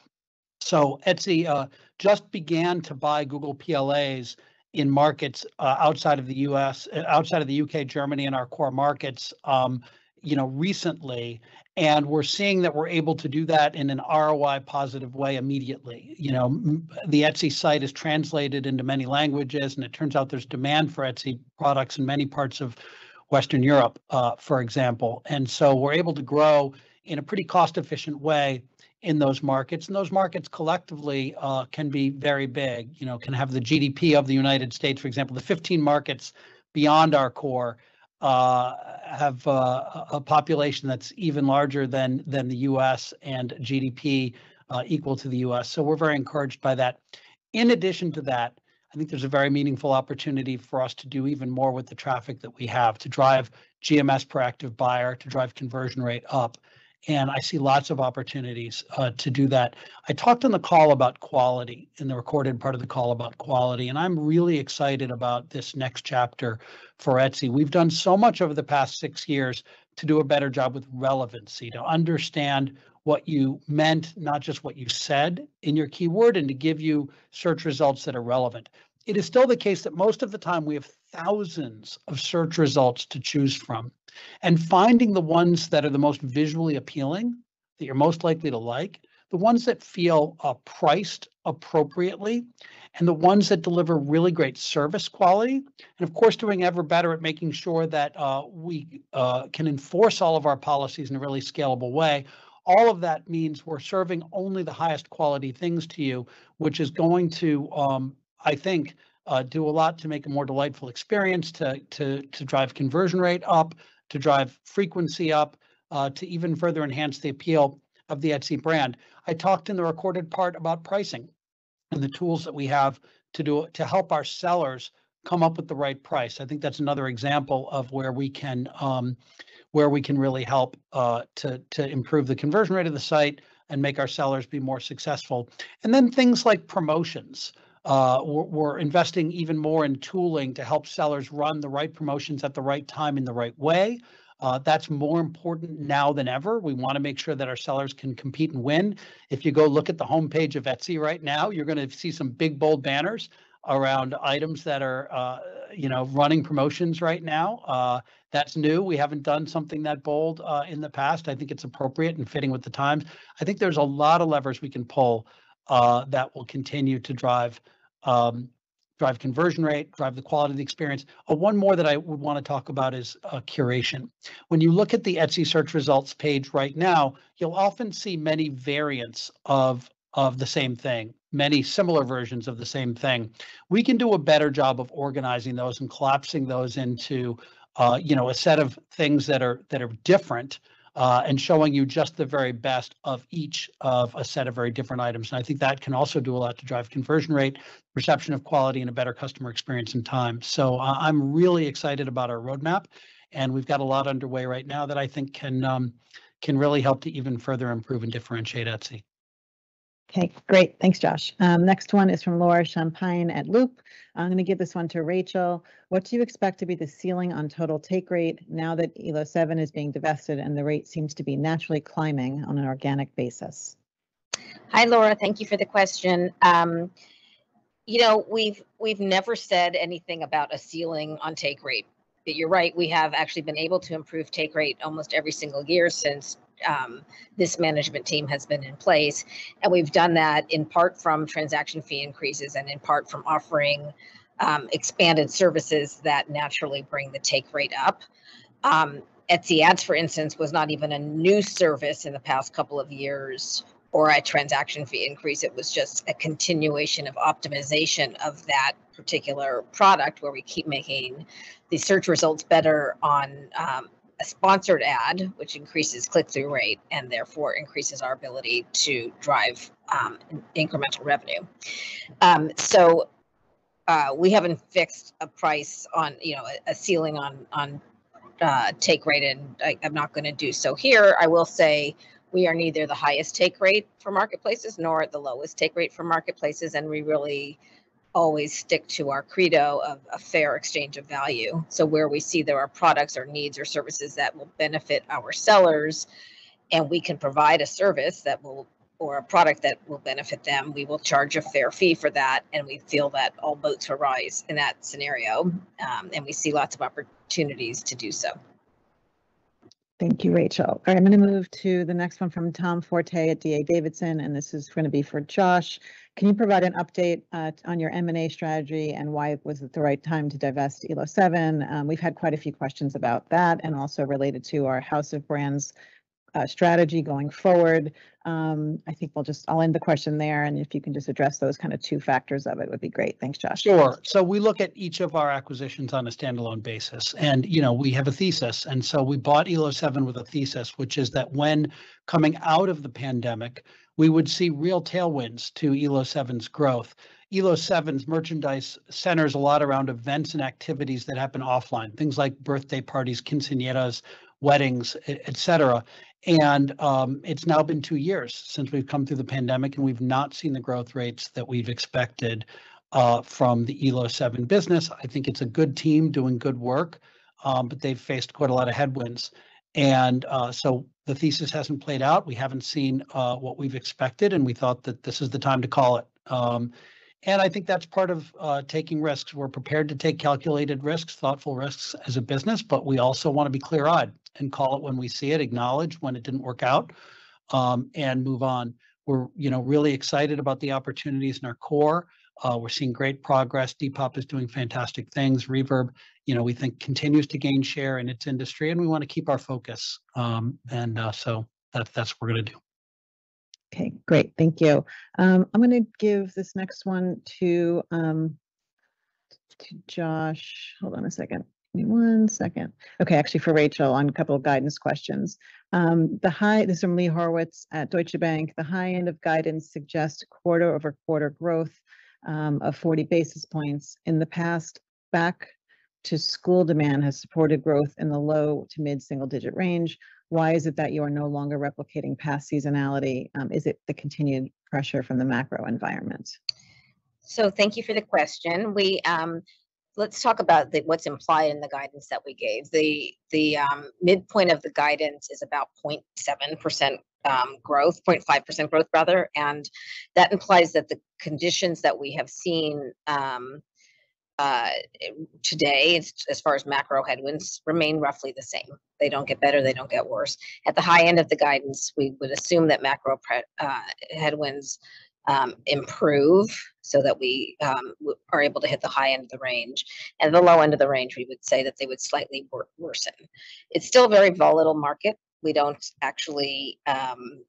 So Etsy uh, just began to buy Google PLAs in markets uh, outside of the US, uh, outside of the UK, Germany, and our core markets, um, you know, recently and we're seeing that we're able to do that in an ROI positive way immediately. You know, the Etsy site is translated into many languages, and it turns out there's demand for Etsy products in many parts of Western Europe, uh, for example. And so we're able to grow in a pretty cost-efficient way in those markets, and those markets collectively uh, can be very big. You know, can have the GDP of the United States, for example, the 15 markets beyond our core uh, have uh, a population that's even larger than than the U.S. and GDP uh, equal to the U.S. So we're very encouraged by that. In addition to that, I think there's a very meaningful opportunity for us to do even more with the traffic that we have to drive GMS per active buyer, to drive conversion rate up, and I see lots of opportunities uh, to do that. I talked on the call about quality, in the recorded part of the call about quality, and I'm really excited about this next chapter for Etsy. We've done so much over the past six years to do a better job with relevancy, to understand what you meant, not just what you said in your keyword, and to give you search results that are relevant. It is still the case that most of the time we have thousands of search results to choose from and finding the ones that are the most visually appealing, that you're most likely to like, the ones that feel uh, priced appropriately, and the ones that deliver really great service quality. And of course, doing ever better at making sure that uh, we uh, can enforce all of our policies in a really scalable way. All of that means we're serving only the highest quality things to you, which is going to, um, I think, uh, do a lot to make a more delightful experience, to to to drive conversion rate up, to drive frequency up, uh, to even further enhance the appeal of the Etsy brand. I talked in the recorded part about pricing and the tools that we have to do to help our sellers come up with the right price. I think that's another example of where we can um, where we can really help uh, to to improve the conversion rate of the site and make our sellers be more successful. And then things like promotions. Uh, we're, we're, investing even more in tooling to help sellers run the right promotions at the right time in the right way. Uh, that's more important now than ever. We want to make sure that our sellers can compete and win. If you go look at the homepage of Etsy right now, you're going to see some big bold banners around items that are, uh, you know, running promotions right now. Uh, that's new. We haven't done something that bold uh, in the past. I think it's appropriate and fitting with the times. I think there's a lot of levers we can pull that will continue to drive um, drive conversion rate, drive the quality of the experience. Uh, one more that I would want to talk about is uh, curation. When you look at the Etsy search results page right now, you'll often see many variants of of the same thing, many similar versions of the same thing. We can do a better job of organizing those and collapsing those into, uh, you know, a set of things that are that are different uh, and showing you just the very best of each of a set of very different items. And I think that can also do a lot to drive conversion rate, perception of quality, and a better customer experience in time. So uh, I'm really excited about our roadmap, and we've got a lot underway right now that I think can um, can really help to even further improve and differentiate Etsy. Okay, great. Thanks, Josh. Um, next one is from Laura Champine at Loop. I'm going to give this one to Rachel. What do you expect to be the ceiling on total take rate now that ELO 7 is being divested and the rate seems to be naturally climbing on an organic basis? Hi, Laura. Thank you for the question. Um, you know, we've we've never said anything about a ceiling on take rate. But you're right. We have actually been able to improve take rate almost every single year since um, this management team has been in place. And we've done that in part from transaction fee increases and in part from offering um, expanded services that naturally bring the take rate up. Um, Etsy Ads, for instance, was not even a new service in the past couple of years or a transaction fee increase. It was just a continuation of optimization of that particular product where we keep making the search results better on um, a sponsored ad, which increases click through rate and therefore increases our ability to drive um, incremental revenue. Um, so uh, we haven't fixed a price on, you know, a, a ceiling on on uh, take rate, and I, I'm not going to do so here. I will say we are neither the highest take rate for marketplaces nor the lowest take rate for marketplaces, and we really always stick to our credo of a fair exchange of value. So where we see there are products or needs or services that will benefit our sellers and we can provide a service that will or a product that will benefit them, we will charge a fair fee for that. And we feel that all boats will rise in that scenario. Um, and we see lots of opportunities to do so. Thank you, Rachel. All right, I'm going to move to the next one from Tom Forte at DA Davidson, and this is going to be for Josh. Can you provide an update uh, on your M&A strategy and why was it the right time to divest Elo 7? Um, we've had quite a few questions about that and also related to our House of Brands uh, strategy going forward. Um, I think we'll just, I'll end the question there. And if you can just address those kind of two factors of it would be great. Thanks, Josh. Sure. So we look at each of our acquisitions on a standalone basis and, you know, we have a thesis. And so we bought Elo 7 with a thesis, which is that when coming out of the pandemic, we would see real tailwinds to Elo 7's growth. Elo 7's merchandise centers a lot around events and activities that happen offline, things like birthday parties, quinceañeras, weddings, et cetera. And um, it's now been two years since we've come through the pandemic, and we've not seen the growth rates that we've expected uh, from the Elo 7 business. I think it's a good team doing good work, um, but they've faced quite a lot of headwinds. And uh, so the thesis hasn't played out. We haven't seen uh, what we've expected, and we thought that this is the time to call it. Um, and I think that's part of uh, taking risks. We're prepared to take calculated risks, thoughtful risks as a business, but we also want to be clear eyed and call it when we see it, acknowledge when it didn't work out, um, and move on. We're you know really excited about the opportunities in our core. Uh, we're seeing great progress. Depop is doing fantastic things. Reverb, you know, we think continues to gain share in its industry, and we want to keep our focus. Um, and uh, so that, that's what we're going to do. Okay, great. Thank you. Um, I'm going to give this next one to um, to Josh. Hold on a second. Me one second. Okay, actually for Rachel on a couple of guidance questions. Um, the high, this is from Lee Horowitz at Deutsche Bank. The high end of guidance suggests quarter over quarter growth um, of 40 basis points. In the past, back to school demand has supported growth in the low to mid single digit range. Why is it that you are no longer replicating past seasonality? Um, is it the continued pressure from the macro environment? So thank you for the question. We um, let's talk about the, what's implied in the guidance that we gave. The the um, midpoint of the guidance is about 0.7 percent um, growth, 0.5 percent growth rather, and that implies that the conditions that we have seen um, uh, today, as far as macro headwinds, remain roughly the same. They don't get better, they don't get worse. At the high end of the guidance, we would assume that macro uh, headwinds um, improve so that we um, are able to hit the high end of the range. And the low end of the range, we would say that they would slightly wor- worsen. It's still a very volatile market. We don't actually, um,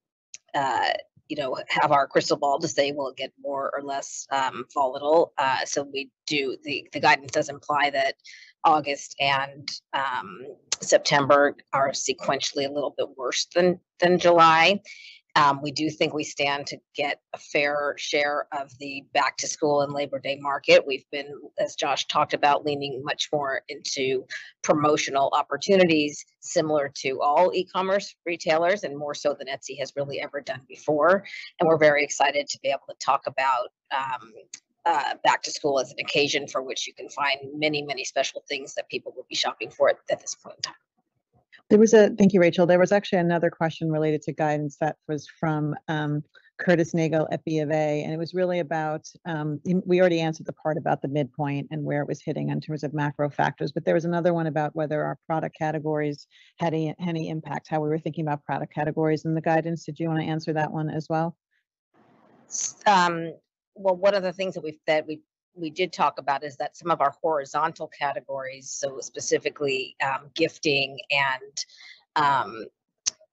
uh, you know, have our crystal ball to say will get more or less um, volatile. Uh, so we do the the guidance does imply that August and um, September are sequentially a little bit worse than than July. Um, we do think we stand to get a fair share of the back to school and Labor Day market. We've been, as Josh talked about, leaning much more into promotional opportunities similar to all e commerce retailers and more so than Etsy has really ever done before. And we're very excited to be able to talk about. Um, uh, back to school as an occasion for which you can find many, many special things that people will be shopping for at, at this point in time. There was a, thank you, Rachel. There was actually another question related to guidance that was from um, Curtis Nagle at B of A, and it was really about, um, we already answered the part about the midpoint and where it was hitting in terms of macro factors, but there was another one about whether our product categories had any, any impact, how we were thinking about product categories and the guidance. Did you want to answer that one as well? Um, well, one of the things that we've that we we did talk about is that some of our horizontal categories, so specifically um, gifting and um,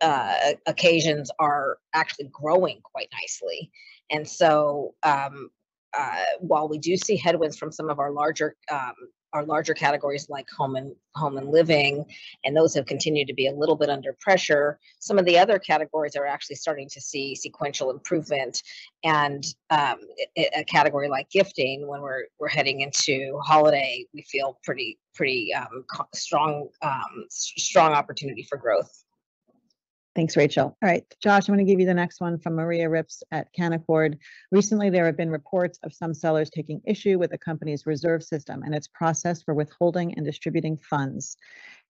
uh, occasions, are actually growing quite nicely. And so, um, uh, while we do see headwinds from some of our larger um, our larger categories like home and home and living, and those have continued to be a little bit under pressure. Some of the other categories are actually starting to see sequential improvement, and um, a category like gifting, when we're we're heading into holiday, we feel pretty pretty um, strong um, strong opportunity for growth. Thanks, Rachel. All right, Josh, I'm going to give you the next one from Maria Ripps at Canaccord. Recently, there have been reports of some sellers taking issue with the company's reserve system and its process for withholding and distributing funds.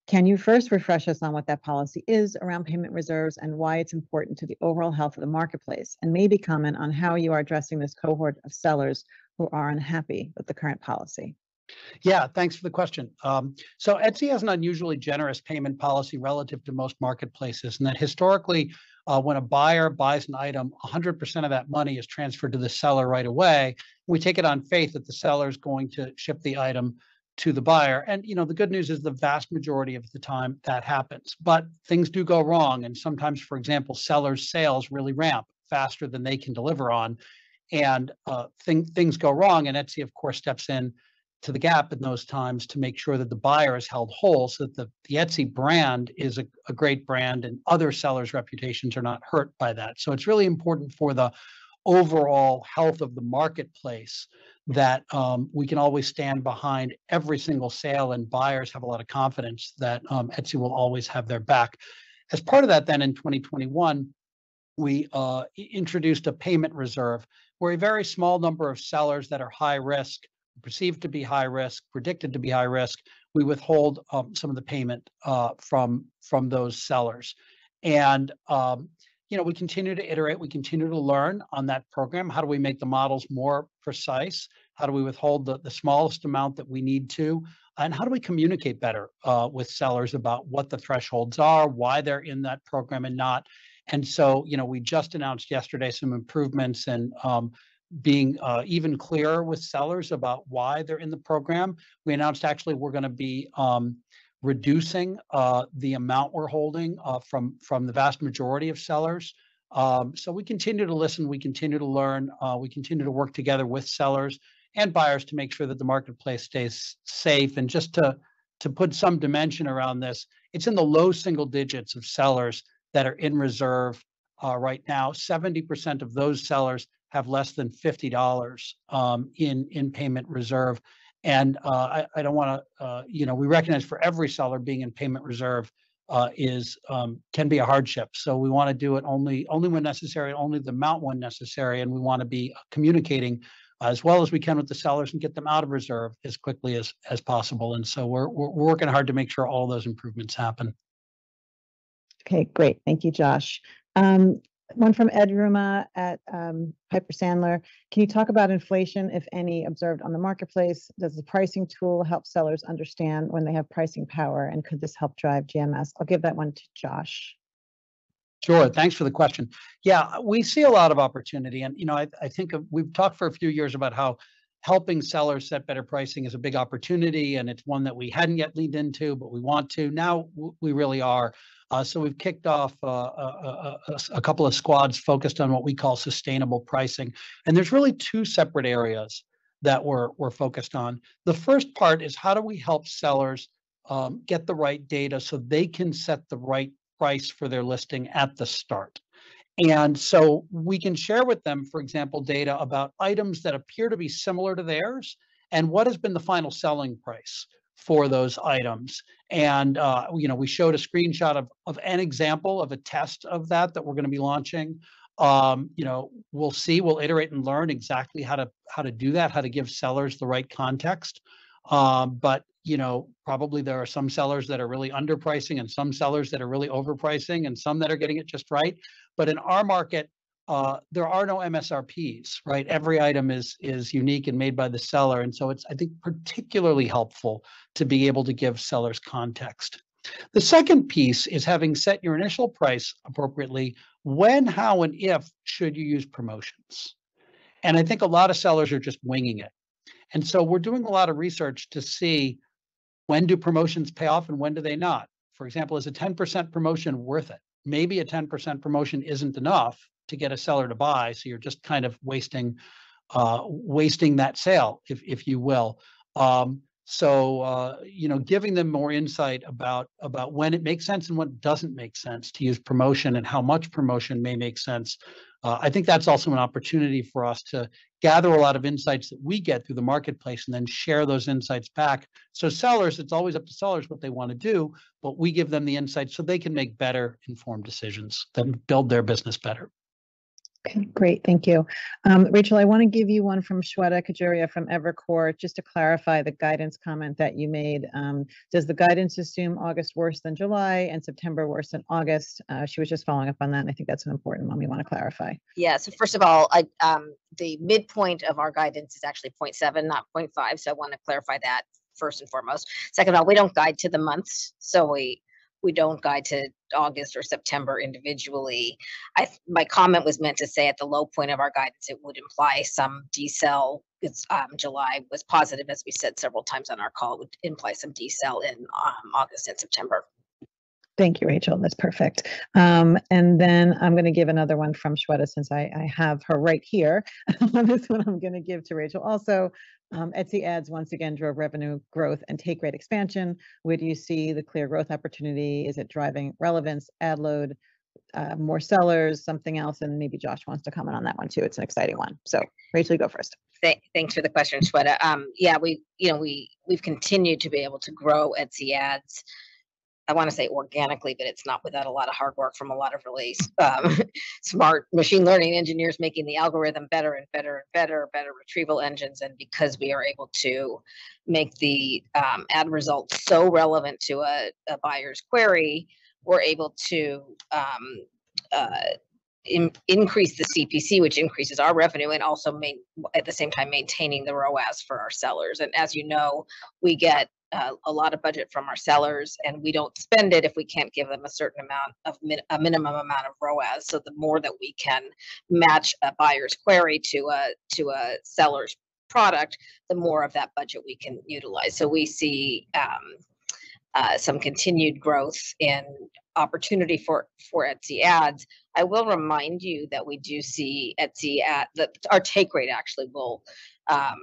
Can you first refresh us on what that policy is around payment reserves and why it's important to the overall health of the marketplace? And maybe comment on how you are addressing this cohort of sellers who are unhappy with the current policy. Yeah, thanks for the question. Um, so Etsy has an unusually generous payment policy relative to most marketplaces, and that historically, uh, when a buyer buys an item, 100% of that money is transferred to the seller right away. We take it on faith that the seller is going to ship the item to the buyer. And you know, the good news is the vast majority of the time that happens. But things do go wrong, and sometimes, for example, sellers' sales really ramp faster than they can deliver on, and uh, thing, things go wrong. And Etsy, of course, steps in to the gap in those times to make sure that the buyer is held whole so that the, the Etsy brand is a, a great brand and other sellers' reputations are not hurt by that. So it's really important for the overall health of the marketplace that um, we can always stand behind every single sale and buyers have a lot of confidence that um, Etsy will always have their back. As part of that, then in 2021, we uh, introduced a payment reserve where a very small number of sellers that are high risk perceived to be high risk, predicted to be high risk, we withhold um, some of the payment uh, from from those sellers. And um, you know, we continue to iterate, we continue to learn on that program. How do we make the models more precise? How do we withhold the, the smallest amount that we need to? And how do we communicate better uh, with sellers about what the thresholds are, why they're in that program and not? And so, you know, we just announced yesterday some improvements and um, being uh, even clearer with sellers about why they're in the program. We announced actually we're going to be um, reducing uh, the amount we're holding uh, from from the vast majority of sellers. Um, so we continue to listen, we continue to learn, uh, we continue to work together with sellers and buyers to make sure that the marketplace stays safe. And just to to put some dimension around this, it's in the low single digits of sellers that are in reserve uh, right now. 70% of those sellers have less than fifty dollars um, in in payment reserve, and uh, I, I, don't want to, uh, you know, we recognize for every seller being in payment reserve uh, is um, can be a hardship. So we want to do it only only when necessary, only the amount when necessary, and we want to be communicating as well as we can with the sellers and get them out of reserve as quickly as as possible. And so we're we're, working hard to make sure all those improvements happen. Okay, great. Thank you, Josh. Um, one from Ed Yruma at um, Piper Sandler. Can you talk about inflation, if any, observed on the marketplace? Does the pricing tool help sellers understand when they have pricing power, and could this help drive GMS? I'll give that one to Josh. Sure. Thanks for the question. Yeah, we see a lot of opportunity, and you know, I, I think we've talked for a few years about how helping sellers set better pricing is a big opportunity, and it's one that we hadn't yet leaned into, but we want to. Now we really are. Uh, so we've kicked off uh, a, a, a, couple of squads focused on what we call sustainable pricing. And there's really two separate areas that we're, we're focused on. The first part is how do we help sellers um, get the right data so they can set the right price for their listing at the start. And so we can share with them, for example, data about items that appear to be similar to theirs and what has been the final selling price for those items. And uh, you know, we showed a screenshot of, of an example of a test of that that we're going to be launching. Um, you know, we'll see, we'll iterate and learn exactly how to how to do that, how to give sellers the right context. Um, but you know, probably there are some sellers that are really underpricing and some sellers that are really overpricing and some that are getting it just right. But in our market, uh, there are no MSRPs, right? Every item is is unique and made by the seller, and so it's I think particularly helpful to be able to give sellers context. The second piece is having set your initial price appropriately. When, how, and if should you use promotions? And I think a lot of sellers are just winging it. And so we're doing a lot of research to see when do promotions pay off and when do they not. For example, is a 10% promotion worth it? Maybe a 10% promotion isn't enough to get a seller to buy. So you're just kind of wasting uh, wasting that sale, if if you will. Um, so uh, you know, giving them more insight about about when it makes sense and what doesn't make sense to use promotion and how much promotion may make sense. Uh, I think that's also an opportunity for us to gather a lot of insights that we get through the marketplace and then share those insights back. So sellers, it's always up to sellers what they want to do, but we give them the insights so they can make better informed decisions that build their business better. Okay, great, thank you. Um, Rachel, I want to give you one from Shweta Khajuria from Evercore, just to clarify the guidance comment that you made. Um, does the guidance assume August worse than July and September worse than August? Uh, she was just following up on that, and I think that's an important one we want to clarify. Yeah, so first of all, I, um, the midpoint of our guidance is actually 0.7, not 0.5, so I want to clarify that first and foremost. Second of all, we don't guide to the months, so we we don't guide to August or September individually. I my comment was meant to say at the low point of our guidance, it would imply some decel. It's um, July was positive, as we said several times on our call, it would imply some decel in um, August and September. Thank you, Rachel. That's perfect. Um, and then I'm going to give another one from Shweta since I, I have her right here. <laughs> this one I'm going to give to Rachel also. Um, Etsy ads once again drove revenue growth and take rate expansion. Where do you see the clear growth opportunity? Is it driving relevance, ad load, uh, more sellers, something else? And maybe Josh wants to comment on that one too. It's an exciting one. So Rachel, you go first. Th- thanks for the question, Shweta. Um, yeah, we, you know, we we've continued to be able to grow Etsy ads I want to say organically, but it's not without a lot of hard work from a lot of really um, smart machine learning engineers making the algorithm better and better and better, better retrieval engines. And because we are able to make the um, ad results so relevant to a, a buyer's query, we're able to um, uh, in, increase the CPC, which increases our revenue, and also main, at the same time maintaining the ROAS for our sellers. And as you know, we get uh, a lot of budget from our sellers and we don't spend it if we can't give them a certain amount of min- a minimum amount of ROAS. So the more that we can match a buyer's query to a to a seller's product, the more of that budget we can utilize. So we see um, uh, some continued growth in opportunity for for Etsy ads. I will remind you that we do see Etsy at that our take rate actually will um,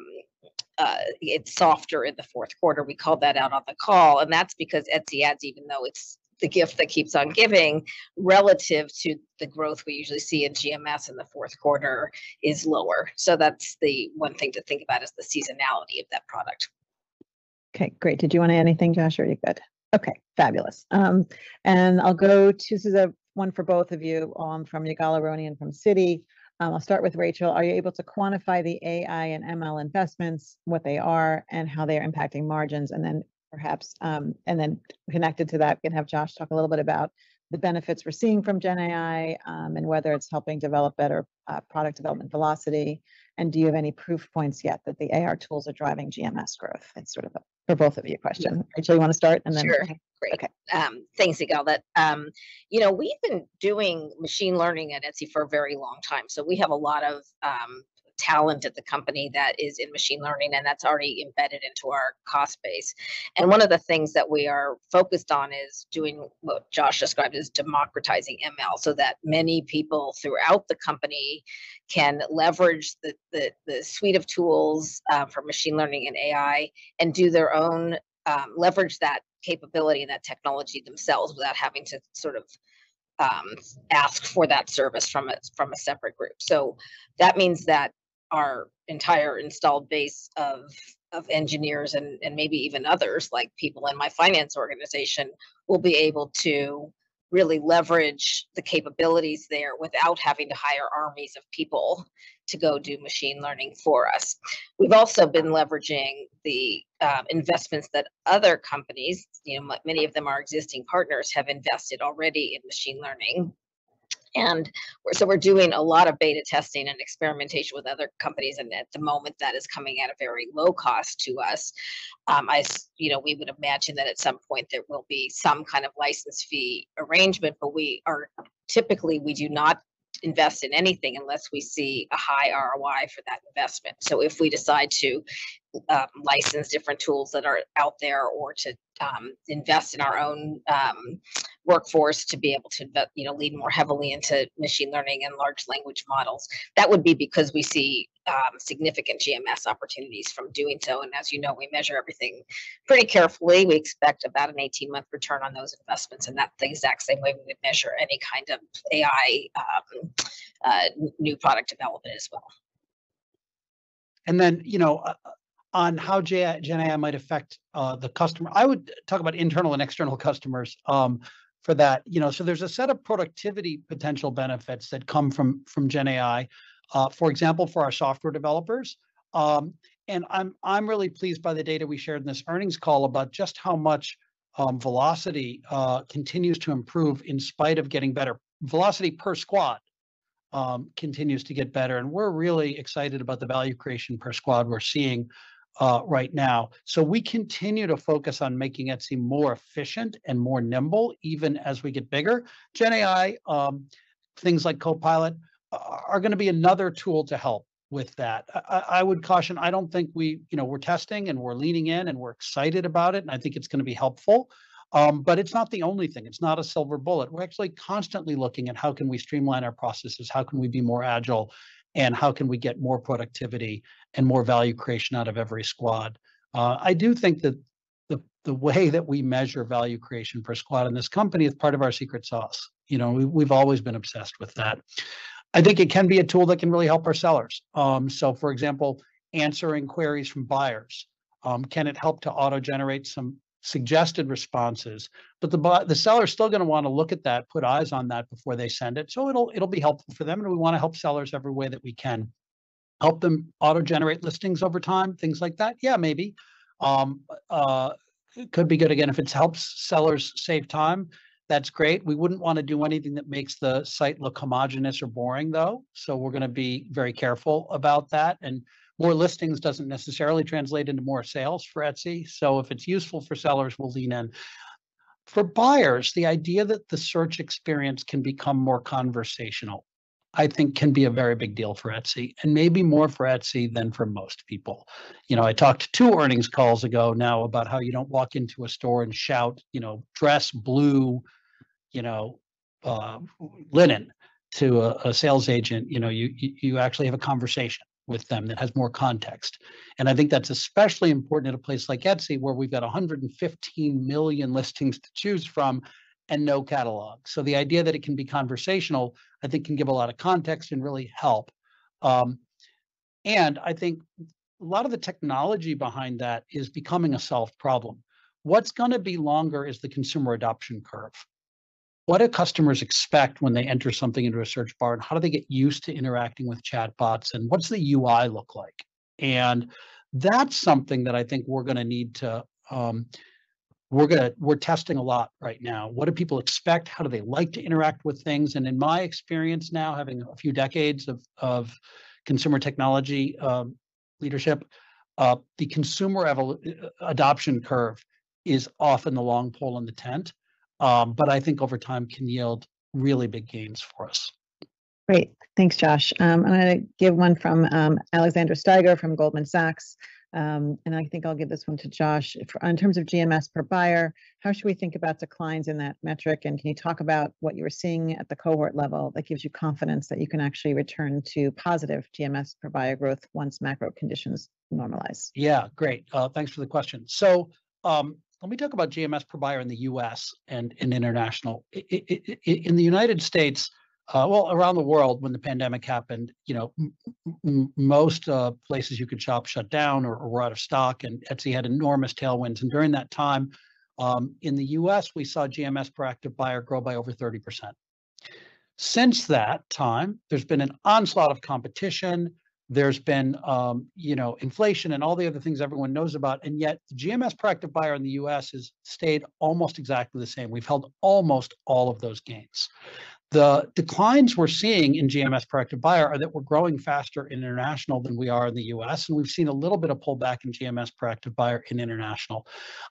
uh, it's softer in the fourth quarter. We called that out on the call, and that's because Etsy ads, even though it's the gift that keeps on giving, relative to the growth we usually see in GMS in the fourth quarter, is lower. So that's the one thing to think about is the seasonality of that product. Okay, great. Did you want to add anything, Josh? Are you good? Okay, fabulous. Um, and I'll go to this is a one for both of you um, from Ygal Arounian and from Citi. Um, I'll start with Rachel. Are you able to quantify the AI and ML investments, what they are, and how they are impacting margins? And then perhaps, um, and then connected to that, we can have Josh talk a little bit about the benefits we're seeing from Gen AI um, and whether it's helping develop better uh, product development velocity. And do you have any proof points yet that the AR tools are driving GMS growth? It's sort of a, for both of you question. Yeah. Rachel, you want to start? And then sure. Great. Okay. Um, thanks, Ygal. That um, you know, we've been doing machine learning at Etsy for a very long time. So we have a lot of um, talent at the company that is in machine learning and that's already embedded into our cost base. And one of the things that we are focused on is doing what Josh described as democratizing ML so that many people throughout the company can leverage the, the, the suite of tools uh, for machine learning and AI and do their own um, leverage that capability and that technology themselves without having to sort of um, ask for that service from a, from a separate group. So that means that our entire installed base of of engineers and, and maybe even others like people in my finance organization will be able to really leverage the capabilities there without having to hire armies of people to go do machine learning for us. We've also been leveraging the uh, investments that other companies, you know, many of them are existing partners, have invested already in machine learning and we're, so we're doing a lot of beta testing and experimentation with other companies and at the moment that is coming at a very low cost to us um, i you know we would imagine that at some point there will be some kind of license fee arrangement but we are typically we do not invest in anything unless we see a high ROI for that investment. So if we decide to um, license different tools that are out there or to um, invest in our own um, workforce to be able to you know lead more heavily into machine learning and large language models. That would be because we see um, significant gms opportunities from doing so. And as you know we measure everything pretty carefully. We expect about an 18 month return on those investments and that's the exact same way we would measure any kind of ai um, uh, new product development as well. And then you know uh, on how Gen AI might affect uh, the customer. I would talk about internal and external customers. Um, for that. You know, so there's a set of productivity potential benefits that come from from Gen AI. Uh, for example, for our software developers. Um, and I'm I'm really pleased by the data we shared in this earnings call about just how much um, velocity uh, continues to improve in spite of getting better. Velocity per squad um, continues to get better, and we're really excited about the value creation per squad we're seeing uh, right now. So we continue to focus on making Etsy more efficient and more nimble, even as we get bigger. Gen AI, um, things like Copilot, are going to be another tool to help with that. I, I, would caution. I don't think we, you know, we're testing and we're leaning in and we're excited about it, and I think it's going to be helpful. Um, but it's not the only thing. It's not a silver bullet. We're actually constantly looking at how can we streamline our processes, how can we be more agile, and how can we get more productivity and more value creation out of every squad. Uh, I do think that the the way that we measure value creation per squad in this company is part of our secret sauce. You know, we, we've always been obsessed with that. I think it can be a tool that can really help our sellers. Um, so, for example, answering queries from buyers. Um, can it help to auto generate some suggested responses but the the seller's still going to want to look at that put eyes on that before they send it. So it'll it'll be helpful for them and we want to help sellers every way that we can. Help them auto generate listings over time things like that? Yeah maybe. Um, uh, could be good again if it helps sellers save time. That's great. We wouldn't want to do anything that makes the site look homogenous or boring though so we're going to be very careful about that and more listings doesn't necessarily translate into more sales for Etsy. So if it's useful for sellers, we'll lean in. For buyers, the idea that the search experience can become more conversational, I think can be a very big deal for Etsy and maybe more for Etsy than for most people. You know, I talked two earnings calls ago now about how you don't walk into a store and shout, you know, dress blue, you know, uh, linen to a, a sales agent. You know, you you actually have a conversation with them that has more context. And I think that's especially important at a place like Etsy, where we've got 115 million listings to choose from and no catalog. So the idea that it can be conversational, I think, can give a lot of context and really help. Um, and I think a lot of the technology behind that is becoming a solved problem. What's going to be longer is the consumer adoption curve what do customers expect when they enter something into a search bar and how do they get used to interacting with chatbots and what's the ui look like? And that's something that i think we're going to need to um, we're to we're testing a lot right now. What do people expect? How do they like to interact with things? And in my experience now having a few decades of, of consumer technology um, leadership uh, the consumer evol- adoption curve is often the long pole in the tent um, but I think over time can yield really big gains for us. Great. Thanks, Josh. Um, I'm going to give one from um, Alexandra Steiger from Goldman Sachs. Um, and I think I'll give this one to Josh. For, in terms of GMS per buyer, how should we think about declines in that metric? And can you talk about what you were seeing at the cohort level that gives you confidence that you can actually return to positive GMS per buyer growth once macro conditions normalize? Yeah, great. Uh, thanks for the question. So um, let me talk about GMS per buyer in the U.S. and in international. In the United States, uh, well, around the world, when the pandemic happened, you know, m- most uh, places you could shop shut down or, or were out of stock, and Etsy had enormous tailwinds. And during that time, um, in the U.S., we saw GMS per active buyer grow by over 30%. Since that time, there's been an onslaught of competition. There's been, um, you know, inflation and all the other things everyone knows about, and yet the GMS per active buyer in the U.S. has stayed almost exactly the same. We've held almost all of those gains. The declines we're seeing in GMS per active buyer are that we're growing faster in international than we are in the US, and we've seen a little bit of pullback in GMS per active buyer in international.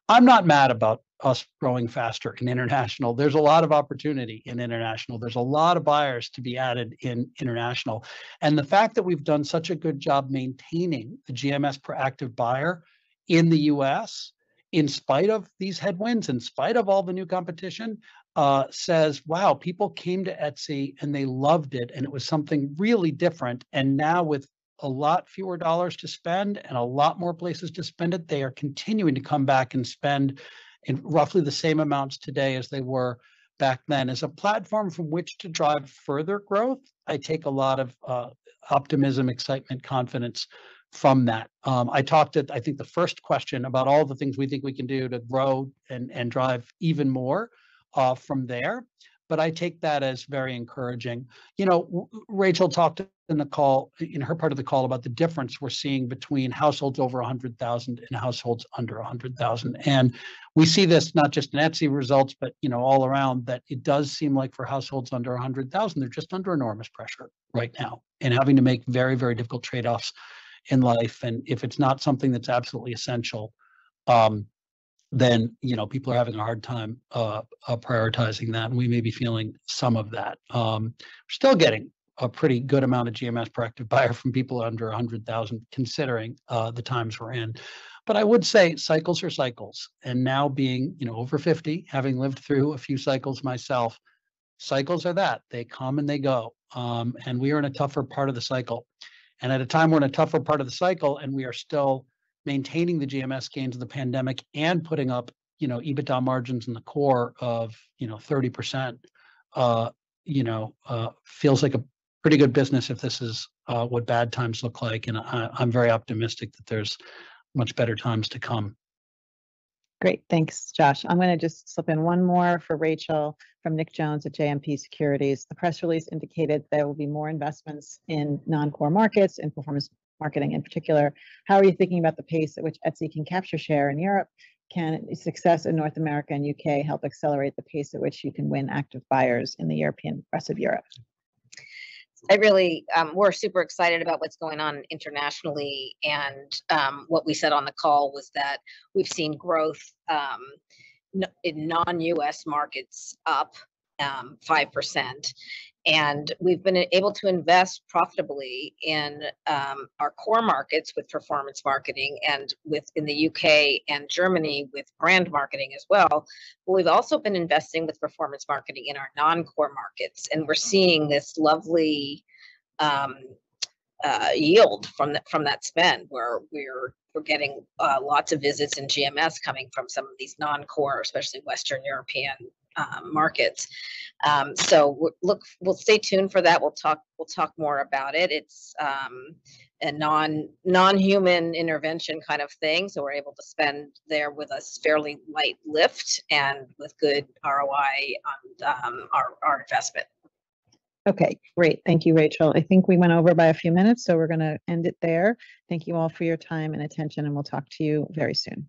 I'm not mad about us growing faster in international. There's a lot of opportunity in international. There's a lot of buyers to be added in international. And the fact that we've done such a good job maintaining the GMS per active buyer in the US, in spite of these headwinds, in spite of all the new competition, uh, says, wow, people came to Etsy and they loved it. And it was something really different. And now, with a lot fewer dollars to spend and a lot more places to spend it, they are continuing to come back and spend in roughly the same amounts today as they were back then. As a platform from which to drive further growth, I take a lot of uh, optimism, excitement, confidence from that. Um, I talked at, I think, the first question about all the things we think we can do to grow and, and drive even more uh, from there. But I take that as very encouraging. You know, Rachel talked in the call, in her part of the call, about the difference we're seeing between households over 100,000 and households under 100,000. And we see this not just in Etsy results, but you know, all around. That it does seem like for households under 100,000, they're just under enormous pressure right now, and having to make very, very difficult trade-offs in life. And if it's not something that's absolutely essential, um, then you know people are having a hard time uh, uh, prioritizing that, and we may be feeling some of that. Um, we're still getting a pretty good amount of GMS per active buyer from people under 100,000, considering uh, the times we're in. But I would say cycles are cycles, and now being you know over 50, having lived through a few cycles myself, cycles are that they come and they go, um, and we are in a tougher part of the cycle. And at a time we're in a tougher part of the cycle, and we are still maintaining the GMS gains of the pandemic and putting up, you know, EBITDA margins in the core of, you know, 30%, uh, you know, uh, feels like a pretty good business if this is uh, what bad times look like. And I, I'm very optimistic that there's much better times to come. Great, thanks, Josh. I'm going to just slip in one more for Rachel from Nick Jones at JMP Securities. The press release indicated there will be more investments in non-core markets and performance marketing in particular. How are you thinking about the pace at which Etsy can capture share in Europe? Can success in North America and UK help accelerate the pace at which you can win active buyers in the European rest of Europe? I really, um, we're super excited about what's going on internationally. And um, what we said on the call was that we've seen growth um, in non US markets up um, 5%. And we've been able to invest profitably in um, our core markets with performance marketing and with in the UK and Germany with brand marketing as well. But we've also been investing with performance marketing in our non-core markets. And we're seeing this lovely um, uh, yield from that from that spend where we're we're getting uh, lots of visits in GMS coming from some of these non-core, especially Western European um, markets. Um, so look, we'll stay tuned for that. We'll talk. We'll talk more about it. It's um, a non non-human intervention kind of thing. So we're able to spend there with a fairly light lift and with good ROI on um, our our investment. Okay, great. Thank you, Rachel. I think we went over by a few minutes, so we're going to end it there. Thank you all for your time and attention, and we'll talk to you very soon.